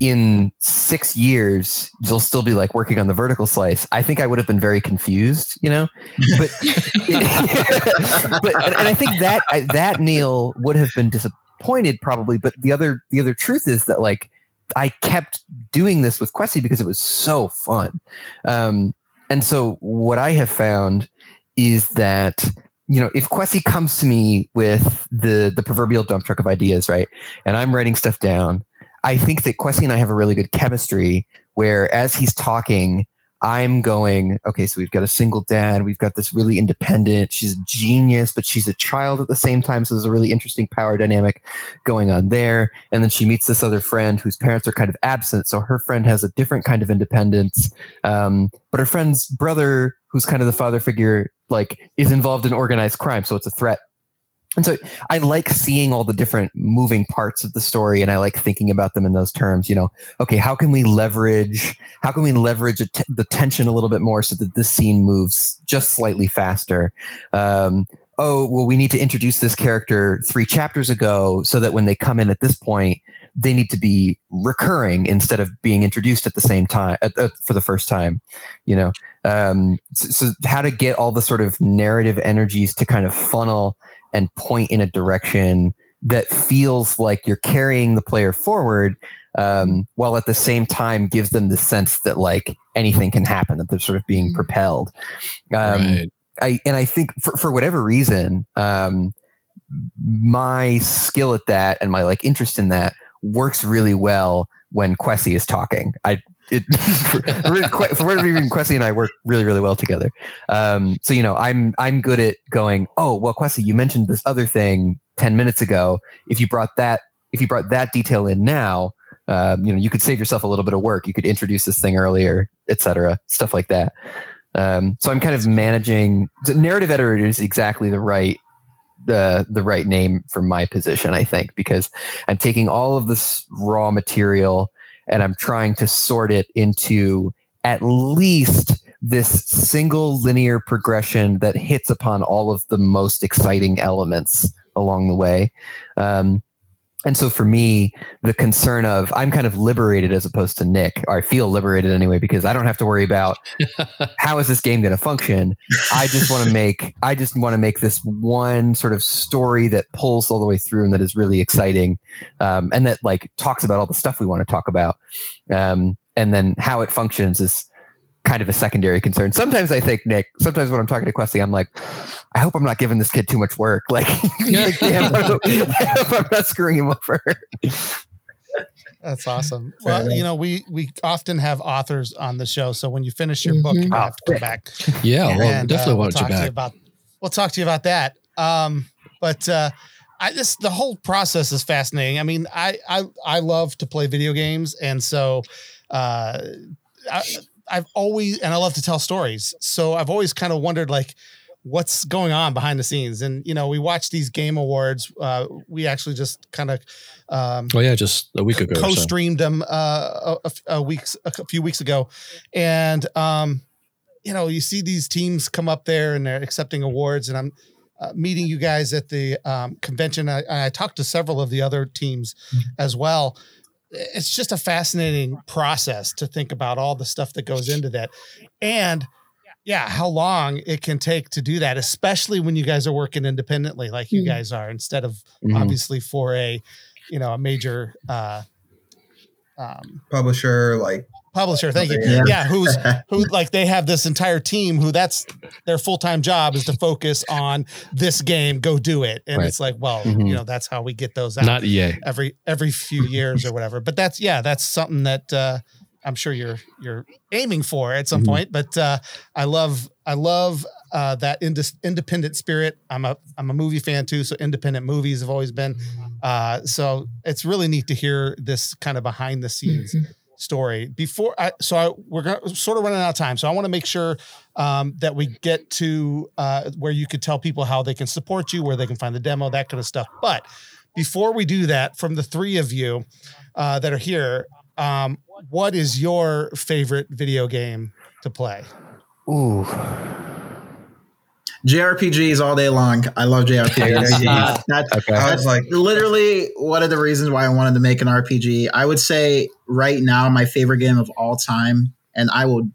in six years you'll still be like working on the vertical slice, I think I would have been very confused, you know. But but and, and I think that I, that Neil would have been disappointed probably. But the other the other truth is that like I kept doing this with Kwesi because it was so fun. Um, and so what I have found is that you know if Kwesi comes to me with the the proverbial dump truck of ideas, right, and I'm writing stuff down, I think that Kwesi and I have a really good chemistry where as he's talking. I'm going, okay, so we've got a single dad. We've got this really independent. She's a genius, but she's a child at the same time. So there's a really interesting power dynamic going on there. And then she meets this other friend whose parents are kind of absent. So her friend has a different kind of independence. Um, but her friend's brother, who's kind of the father figure, like is involved in organized crime. So it's a threat. And so I like seeing all the different moving parts of the story and I like thinking about them in those terms, you know, okay, how can we leverage, how can we leverage the tension a little bit more so that this scene moves just slightly faster? Um, oh, well, we need to introduce this character three chapters ago so that when they come in at this point, they need to be recurring instead of being introduced at the same time at- for the first time, you know. Um, so, so how to get all the sort of narrative energies to kind of funnel and point in a direction that feels like you're carrying the player forward um, while at the same time gives them the sense that like anything can happen that they're sort of being propelled um, right. I and I think for, for whatever reason, um, my skill at that and my like interest in that works really well when Kwesi is talking. I it for, whatever reason, Kwesi and I work really really well together. Um, so you know, I'm I'm good at going. Oh well, Kwesi, you mentioned this other thing ten minutes ago. If you brought that if you brought that detail in now. Um, you know, you could save yourself a little bit of work. You could introduce this thing earlier, etc. Stuff like that. Um, so I'm kind of managing. The narrative editor is exactly the right the the right name for my position, I think, because I'm taking all of this raw material and I'm trying to sort it into at least this single linear progression that hits upon all of the most exciting elements along the way. Um, and so for me, the concern of I'm kind of liberated as opposed to Nick, or I feel liberated anyway, because I don't have to worry about how is this game going to function. I just want to make I just want to make this one sort of story that pulls all the way through and that is really exciting, um, and that like talks about all the stuff we want to talk about, um, and then how it functions is kind of a secondary concern. Sometimes I think Nick. Sometimes when I'm talking to Kwesi, I'm like, I hope I'm not giving this kid too much work. Like, like, damn, I hope I hope I'm not screwing him over. That's awesome. Well, you know, we we often have authors on the show, so when you finish your book, Mhm. you Oh, have to come back. Yeah, well, And, uh, definitely we'll want you talk to back. about we'll talk to you about that. Um, but uh, I this the whole process is fascinating. I mean, I I I love to play video games, and so uh, I, I've always and I love to tell stories. So I've always kind of wondered like what's going on behind the scenes. And you know, we watch these game awards. Uh, we actually just kind of um, Oh yeah, just a week ago. co-streamed them uh, a, a- a weeks a few weeks ago, and um, you know, you see these teams come up there and they're accepting awards, and I'm uh, meeting you guys at the um, convention. I, I talked to several of the other teams as well. It's just a fascinating process to think about all the stuff that goes into that, and yeah, how long it can take to do that, especially when you guys are working independently like you Mhm. guys are, instead of Mhm. obviously for a you know a major uh, um, Publisher, like publisher. Thank you. Yeah. Yeah, who's who like they have this entire team who that's their full-time job is to focus on this game go do it and Right. it's like well Mhm. you know that's how we get those out Not EA. every every few years or whatever but that's yeah that's something that uh i'm sure you're you're aiming for at some Mhm. point but uh i love i love uh that indis independent spirit i'm a i'm a movie fan too so independent movies have always been uh so it's really neat to hear this kind of behind the scenes story before I so I, we're gonna, sort of running out of time. So I want to make sure um, that we get to uh, where you could tell people how they can support you where they can find the demo that kind of stuff. But before we do that from the three of you uh, that are here um, what is your favorite video game to play? Ooh. JRPGs all day long. I love JRPGs. Yeah. That's Okay. I was like, literally one of the reasons why I wanted to make an RPG. I would say right now my favorite game of all time, and I will,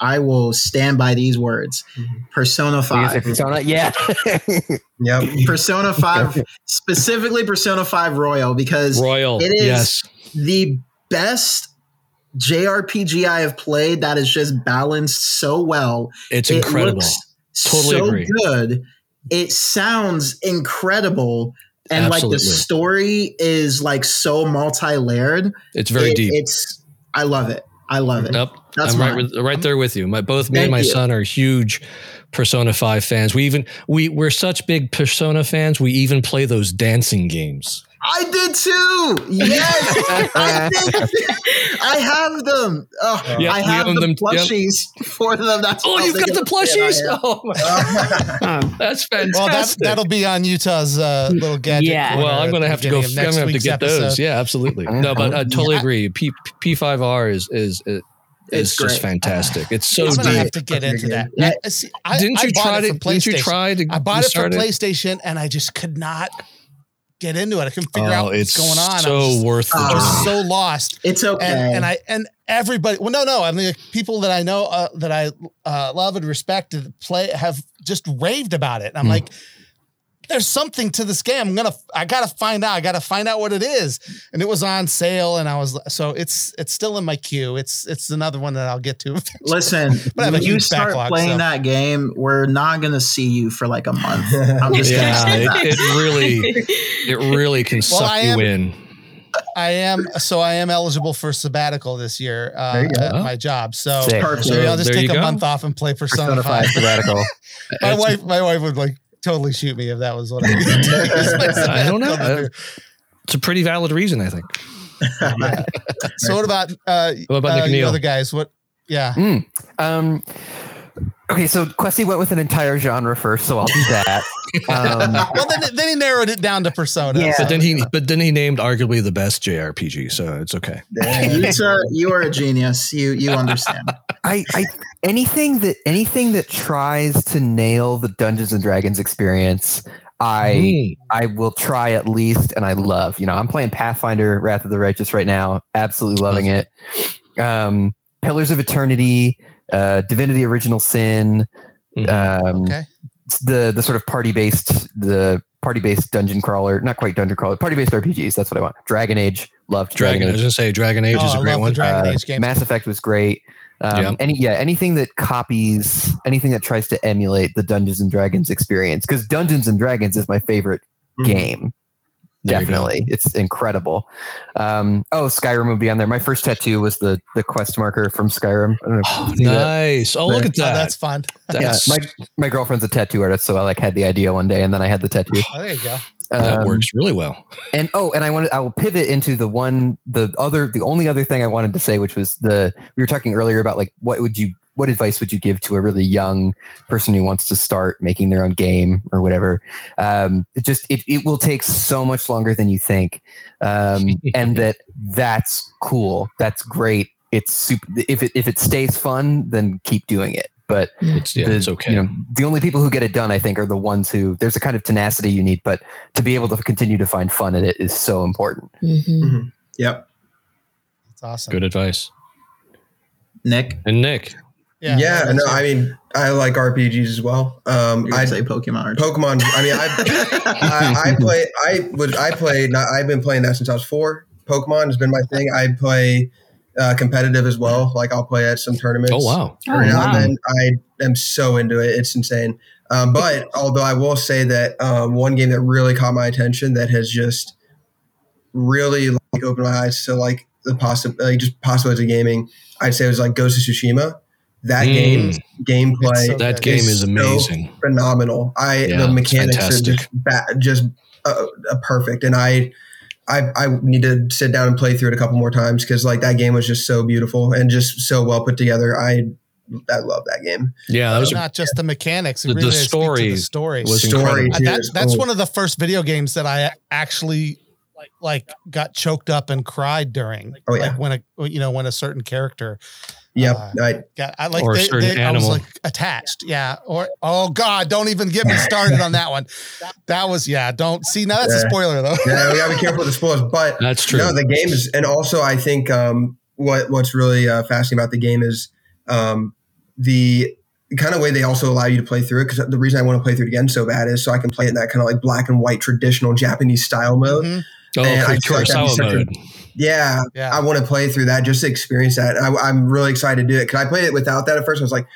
I will stand by these words. Mm-hmm. Persona Five. Persona, yeah. yep. Persona Five, specifically Persona Five Royal, because Royal. It is- Yes. the best JRPG I have played that is just balanced so well. It's It incredible. looks Totally so agree. good. It sounds incredible. And like the story is like so multi-layered. It's very It- deep. It's I love it. I love it. Yep. That's I'm right, with, right there with you. My both me and my you. son are huge Persona 5 fans. We even we we're such big Persona fans, we even play those dancing games. I did too. Yes, I did. I have them. Oh, Yep, I have the them. Yep. plushies for them. That's Oh, you've got the a fan I plushies? Oh my that's fantastic. well that, that'll be on Utah's uh, little gadget Yeah. well, I'm going to have to go. I'm going next to have to week's get those. episode. Yeah, absolutely. No, but I totally Yeah. agree. P P5R is is is, It's is just great. fantastic. It's so I'm gonna deep. have to get into that. I, uh, see, I, didn't you bought try it to? Didn't you try to? I bought it for start PlayStation and I just could not get into it. I couldn't figure out Oh, what's going on. I so just- worth the. I was journey. so lost. It's okay. And, and I and everybody well no no I mean like, people that I know uh, that I uh, love and respect and play have just raved about it. And I'm Hmm. like there's something to this game. I'm gonna I gotta find out. I gotta find out what it is. And it was on sale and I was so it's it's still in my queue. It's it's another one that I'll get to. Listen, But I have a when you huge start backlog, playing so. that game, we're not gonna see you for like a month. I'm just Yeah, gonna say it, that. it really, it really can Well, suck I you in. I am so I am eligible for sabbatical this year uh, There you go. at my job. So Sick. Perfect. maybe I'll just There take a go. month off and play Persona, Persona 5 5. sabbatical. my It's- wife, my wife would like totally shoot me if that was what I needed to I don't know. sabbatical to do. It's a pretty valid reason, I think. So what about uh, What about uh, Nick you other guys? What? Yeah. Um, okay, so Kwesi went with an entire genre first, so I'll do that. Um, Well, then, then he narrowed it down to Persona. Yeah. But then he, but then he named arguably the best JRPG, so it's okay. you, sir, you are a genius. You you understand. I, I anything that anything that tries to nail the Dungeons and Dragons experience, I Mm. I will try at least, and I love. You know, I'm playing Pathfinder: Wrath of the Righteous right now. Absolutely loving it. Um, Pillars of Eternity, uh, Divinity: Original Sin. Mhm. Um, Okay. the the sort of party based the party based dungeon crawler, not quite dungeon crawler, party based RPGs. That's what I want. Dragon Age, loved Dragon. Age. I was Age. gonna say Dragon Age Oh, is I a great one. Dragon Uh, Age games. Mass Effect was great. Um, Yeah. Any yeah, anything that copies, anything that tries to emulate the Dungeons and Dragons experience, because Dungeons and Dragons is my favorite Mhm. game. There. Definitely, it's incredible. Um, oh, Skyrim would be on there. My first tattoo was the the quest marker from Skyrim. I don't know Oh, you've that. nice. Oh, look at Oh, that. that's fun. Yeah, That's- my my girlfriend's a tattoo artist, so I like had the idea one day, and then I had the tattoo. Oh, there you go. That Um, works really well. And oh, and I wanted I will pivot into the one the other the only other thing I wanted to say, which was the we were talking earlier about like what would you what advice would you give to a really young person who wants to start making their own game or whatever? Um, it just it, it will take so much longer than you think, um, and that that's cool. That's great. It's super. If it if it stays fun, then keep doing it. But It's yeah, the, it's okay. You know, the only people who get it done, I think, are the ones who there's a kind of tenacity you need, but to be able to continue to find fun in it is so important. Mhm. Yep. It's awesome. Good advice. Nick, And Nick, Yeah, that's no. I mean, I like RPGs as well. Um, you're I say Pokemon. aren't? Pokemon. I mean, I, I, I play. I would. I play. Not, I've been playing that since I was four. Pokemon has been my thing. I play uh, competitive as well. Like I'll play at some tournaments. oh wow, Oh, now wow. and then, I am so into it. It's insane. Um, but although I will say that um, one game that really caught my attention that has just really like opened my eyes to like the possible, like just possibilities of gaming, I'd say it was like Ghost of Tsushima. That Mm. game's gameplay so that game It's is so amazing. phenomenal. I Yeah, the mechanics are just ba- just uh, uh, perfect, and I. I, I need to sit down and play through it a couple more times because like that game was just so beautiful and just so well put together. I I love that game. Yeah, that was It's not just the mechanics. It the- the really is speak to story the story. was Story incredible. Uh, that, that's Oh. one of the first video games that I actually like, like got choked up and cried during. Oh, yeah. Like when a you know when a certain character Yep. Uh, I, got I like Or a they, certain they- I was animal. like attached. Yeah. Or oh god, don't even get me started on that one. That was yeah. Don't see now that's a spoiler though. yeah, we gotta be careful with the spoilers, but that's true. no, the game is, and also I think um, what what's really uh, fascinating about the game is um, the kind of way they also allow you to play through it. Because the reason I want to play through it again so bad is so I can play it in that kind of like black and white traditional Japanese style mode. Mhm. oh, and I feel like that'd be Kurosawa such a- mode. Yeah, Yeah. I want to play through that just to experience that. I, I'm really excited to do it because I played it without that at first. I was like,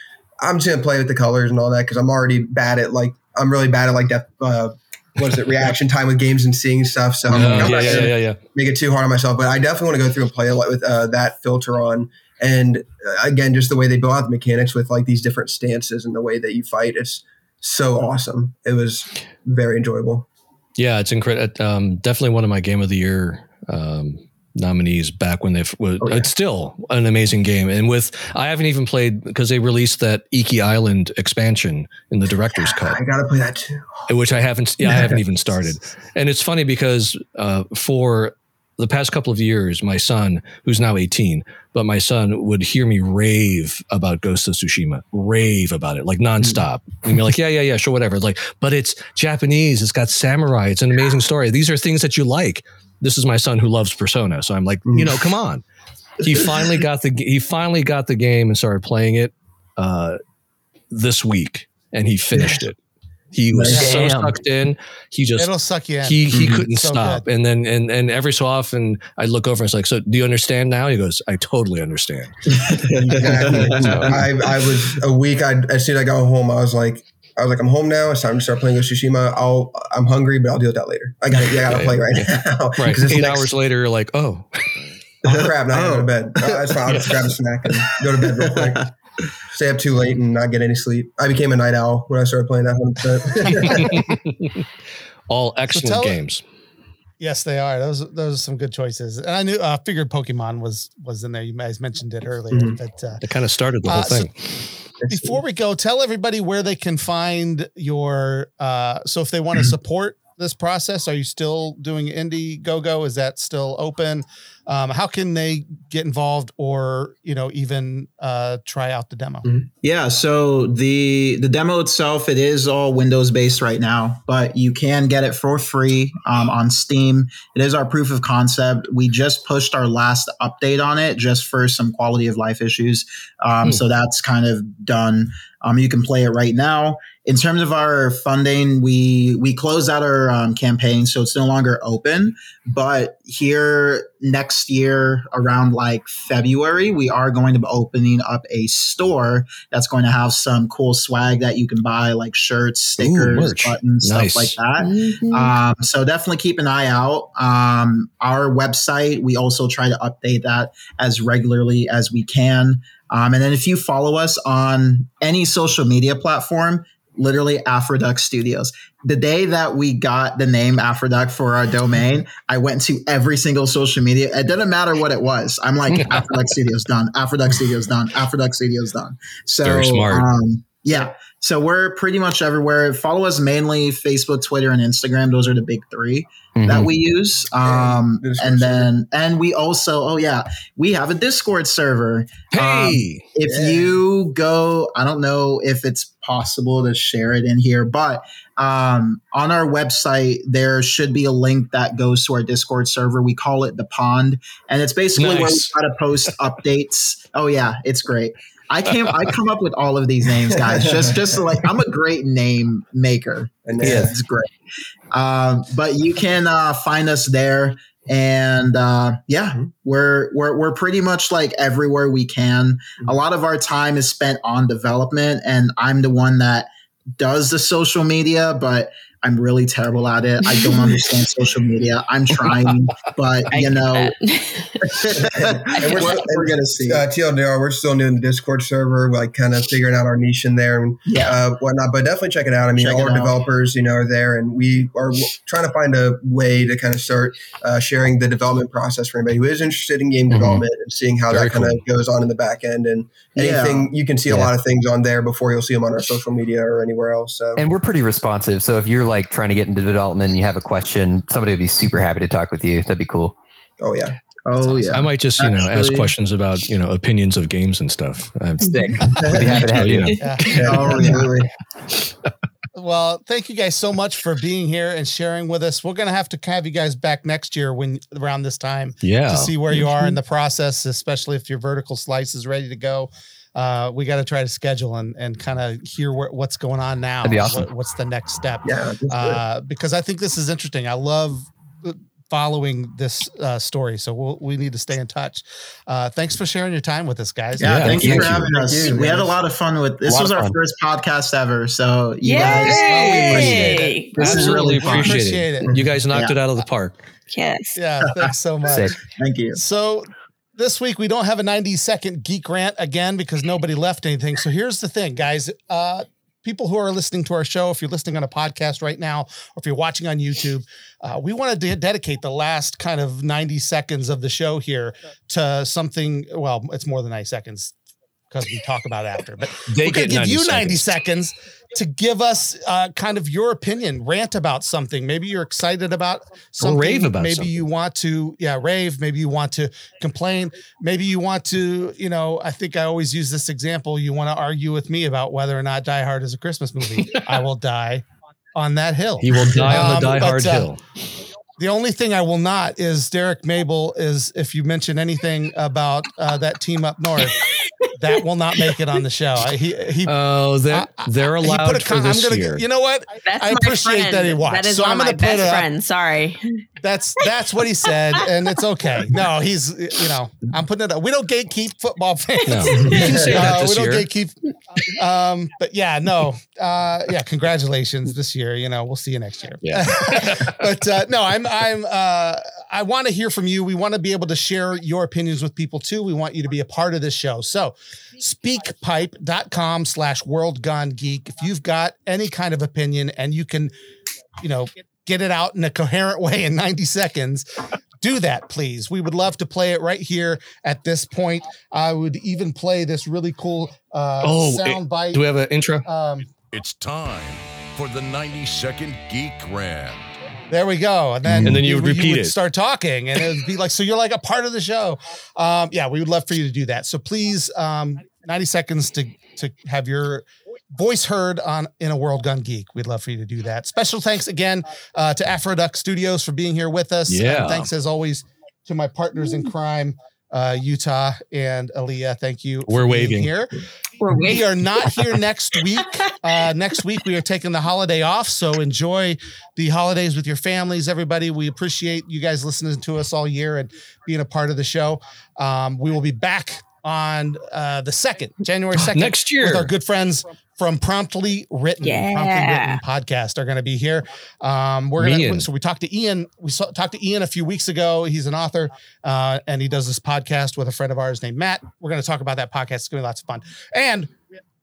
I'm just gonna play with the colors and all that because I'm already bad at like I'm really bad at like depth. Uh, what is it? Reaction time with games and seeing stuff. So I'm, I'm yeah, not yeah, gonna yeah, yeah. make it too hard on myself. But I definitely want to go through and play a lot with uh, that filter on. And uh, again, just the way they build out the mechanics with like these different stances and the way that you fight, it's so awesome. It was very enjoyable. Yeah, it's incredible. Um, definitely one of my game of the year um, nominees back when they was. Oh, yeah. It's still an amazing game, and with I haven't even played because they released that Iki Island expansion in the director's cut. I gotta play that too. which I haven't. Yeah, I haven't even started. And it's funny because uh, for the past couple of years, my son, who's now 18, but my son would hear me rave about Ghost of Tsushima, rave about it like nonstop. And be like, yeah, yeah, yeah, sure, whatever. Like, but it's Japanese. It's got samurai. It's an amazing story. These are things that you like. This is my son who loves Persona, so I'm like, you know, come on. He finally got the he finally got the game and started playing it uh, this week, and he finished it. He was so Damn. sucked in. He just It'll suck you in. he he Mhm. couldn't So stop. And then and and every so often I look over and it's like, so do you understand now? He goes, I totally understand. exactly. I, I was a week. I as soon as I got home, I was like, I was like, I'm home now. It's time to start playing with Tsushima. I'll, I'm hungry, but I'll deal with that later. I got to, yeah, I got to play right yeah. now. Right. 'Cause it's Eight next- hours later, you're like, oh, Oh crap! Now I gotta go to bed. Uh, that's fine. I'll just grab a snack and go to bed real quick. Stay up too late and not get any sleep. I became a night owl when I started playing that 100%. all excellent tell- games. Yes, they are. Those those are some good choices. And I knew uh figured Pokemon was was in there. You guys mentioned it earlier. Mhm. But uh, It kind of started the whole Uh, so- thing. Before we go, tell everybody where they can find your uh so if they want to support this process, are you still doing Indiegogo? Is that still open? Um, how can they get involved or you know even uh try out the demo? Yeah, so the the demo itself, it is all Windows based right now, but you can get it for free um, on Steam. It is our proof of concept. We just pushed our last update on it just for some quality of life issues. Um, Hmm. So that's kind of done. Um, you can play it right now. In terms of our funding, we we closed out our um, campaign, so it's no longer open. But here next year, around like February, we are going to be opening up a store that's going to have some cool swag that you can buy, like shirts, stickers, merch. buttons, Nice. stuff like that. Mhm. Um, so definitely keep an eye out. Um, our website, we also try to update that as regularly as we can. Um, and then if you follow us on any social media platform, literally Afroduck Studios. The day that we got the name Afroduck for our domain, I went to every single social media. It didn't matter what it was. I'm like, Afroduck Studios done, Afroduck Studios done, Afroduck Studios done. So Very smart. Um, yeah. So we're pretty much everywhere. Follow us mainly Facebook, Twitter, and Instagram. Those are the big 3 that Mhm. we use. Um, Discord and then, and we also, oh yeah, we have a Discord server. Um, Hey, if Yeah. you go, I don't know if it's possible to share it in here, but um, on our website, there should be a link that goes to our Discord server. We call it the Pond, and it's basically where we try to post updates. Oh yeah, it's great. I came, I come up with all of these names, guys. Just, just like I'm a great name maker. And Yeah, it's great. Um, but you can uh, find us there, and uh, yeah, we're we're we're pretty much like everywhere we can. A lot of our time is spent on development, and I'm the one that does the social media, but I'm really terrible at it. I don't understand social media. I'm trying, but you know. And we're, we're, we're gonna see. Uh, TLDR, we're still new in the Discord server, like kind of figuring out our niche in there and Yeah. uh, whatnot. But definitely check it out. I mean, Check all our out. developers, you know, are there, and we are w- trying to find a way to kind of start uh, sharing the development process for anybody who is interested in game Mhm. development and seeing how Very that kind of cool. goes on in the back end. And Yeah. anything you can see a lot of things on there before you'll see them on our social media or anywhere else. So And we're pretty responsive. So if you're like trying to get into development and you have a question, somebody would be super happy to talk with you. That'd be cool. oh yeah, Oh yeah. I might just you know ask questions about you know opinions of games and stuff. I'm, Sick. We'd be happy to have you you. Yeah. yeah Oh, yeah. absolutely. Well, thank you guys so much for being here and sharing with us. We're gonna have to have you guys back next year when around this time yeah. to see where you are in the process, especially if your vertical slice is ready to go. Uh, we got to try to schedule and, and kind of hear where, what's going on now. That'd be awesome. What- what's the next step? Yeah, uh, because I think this is interesting. I love uh, following this uh, story, so we'll, we need to stay in touch. Uh, thanks for sharing your time with us, guys. Yeah, Yeah, thank you thank for you. having us. Thank you, we had a lot of fun with this. Was our fun. first podcast ever, so you Yay! guys, we appreciate it. this is really fun. appreciate, Appreciate it. it. You guys knocked Yeah. it out of the park. yes. Yeah, thanks so much. Sick. Thank you. So this week we don't have a 90 second geek rant again because nobody left anything. So here's the thing, guys. Uh, people who are listening to our show, if you're listening on a podcast right now, or if you're watching on YouTube, uh, we want to de- dedicate the last kind of 90 seconds of the show here to something. Well, it's more than 90 seconds because we talk about it after, but They we're going to give 90 you 90 seconds. To give us uh, kind of your opinion, rant about something. Maybe you're excited about something. rave about Maybe something. you want to, yeah, rave. Maybe you want to complain. Maybe you want to, you know, I think I always use this example. You want to argue with me about whether or not Die Hard is a Christmas movie. I will die on that hill. He will die on Um, the Die but, Hard uh, Hill. The only thing I will not is Derek Mabel is if you mention anything about uh, that team up north, that will not make it on the show. I, he he Oh, they're I- they're he allowed put a for con- this I'm gonna, year. You know what? That's I my appreciate friend. that he watched. That is So one I'm my gonna put best it up. Sorry. That's that's what he said, and it's okay. No, he's you know I'm putting it up. We don't gatekeep football fans. No, you can say that Uh, this we don't year. gatekeep. Um, but yeah, no, uh, yeah, congratulations this year. You know, we'll see you next year. Yeah. but uh, no, I'm I'm uh, I want to hear from you. We want to be able to share your opinions with people too. We want you to be a part of this show. So speakpipe.com slash world gone geek. If you've got any kind of opinion and you can, you know, get it out in a coherent way in 90 seconds, do that, please. We would love to play it right here at this point. I would even play this really cool uh, Oh, sound bite. Do we have an intro? um, It's time for the 90 second geek rant. There we go. And then, And then you would repeat would it. start talking and it would be like, so you're like a part of the show. Um, yeah, we would love for you to do that. So please, um, 90 seconds to, to have your voice heard on in a World Gone Geek. We'd love for you to do that. Special thanks again, uh, to Afroduck studios for being here with us. Yeah. And thanks as always to my partners in crime, uh, Utah and Aaliyah. Thank you. We're being waving. here. We're We are not here next week. Uh, next week we are taking the holiday off, so enjoy the holidays with your families. Everybody, we appreciate you guys listening to us all year and being a part of the show. Um, we will be back on uh, the second, January second, Next year. with our good friends from Promptly Written. Yeah. Promptly Written podcast are going to be here. Um, we're going to so we talked to Ian. We saw, talked to Ian a few weeks ago. He's an author uh, and he does this podcast with a friend of ours named Matt. We're going to talk about that podcast. It's going to be lots of fun. And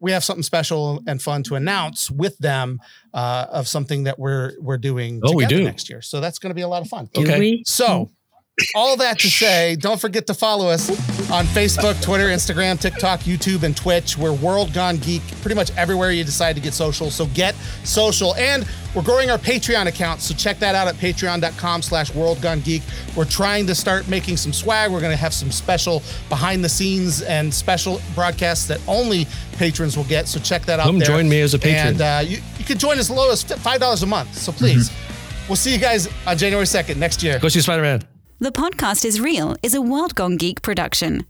we have something special and fun to announce with them uh, of something that we're we're doing Oh, we do. next year. So that's going to be a lot of fun. Do Okay. we? So all that to say, don't forget to follow us on Facebook, Twitter, Instagram, TikTok, YouTube, and Twitch. We're World Gone Geek pretty much everywhere you decide to get social. So get social. And we're growing our Patreon account. So check that out at patreon.com slash World Gone Geek. We're trying to start making some swag. We're going to have some special behind the scenes and special broadcasts that only patrons will get. So check that out. Come there. join me as a patron. And uh, you, you can join as low as $5 a month. So please, we'll see you guys on January 2nd next year. Go see Spider Man. The podcast is real is a World Gone Geek production.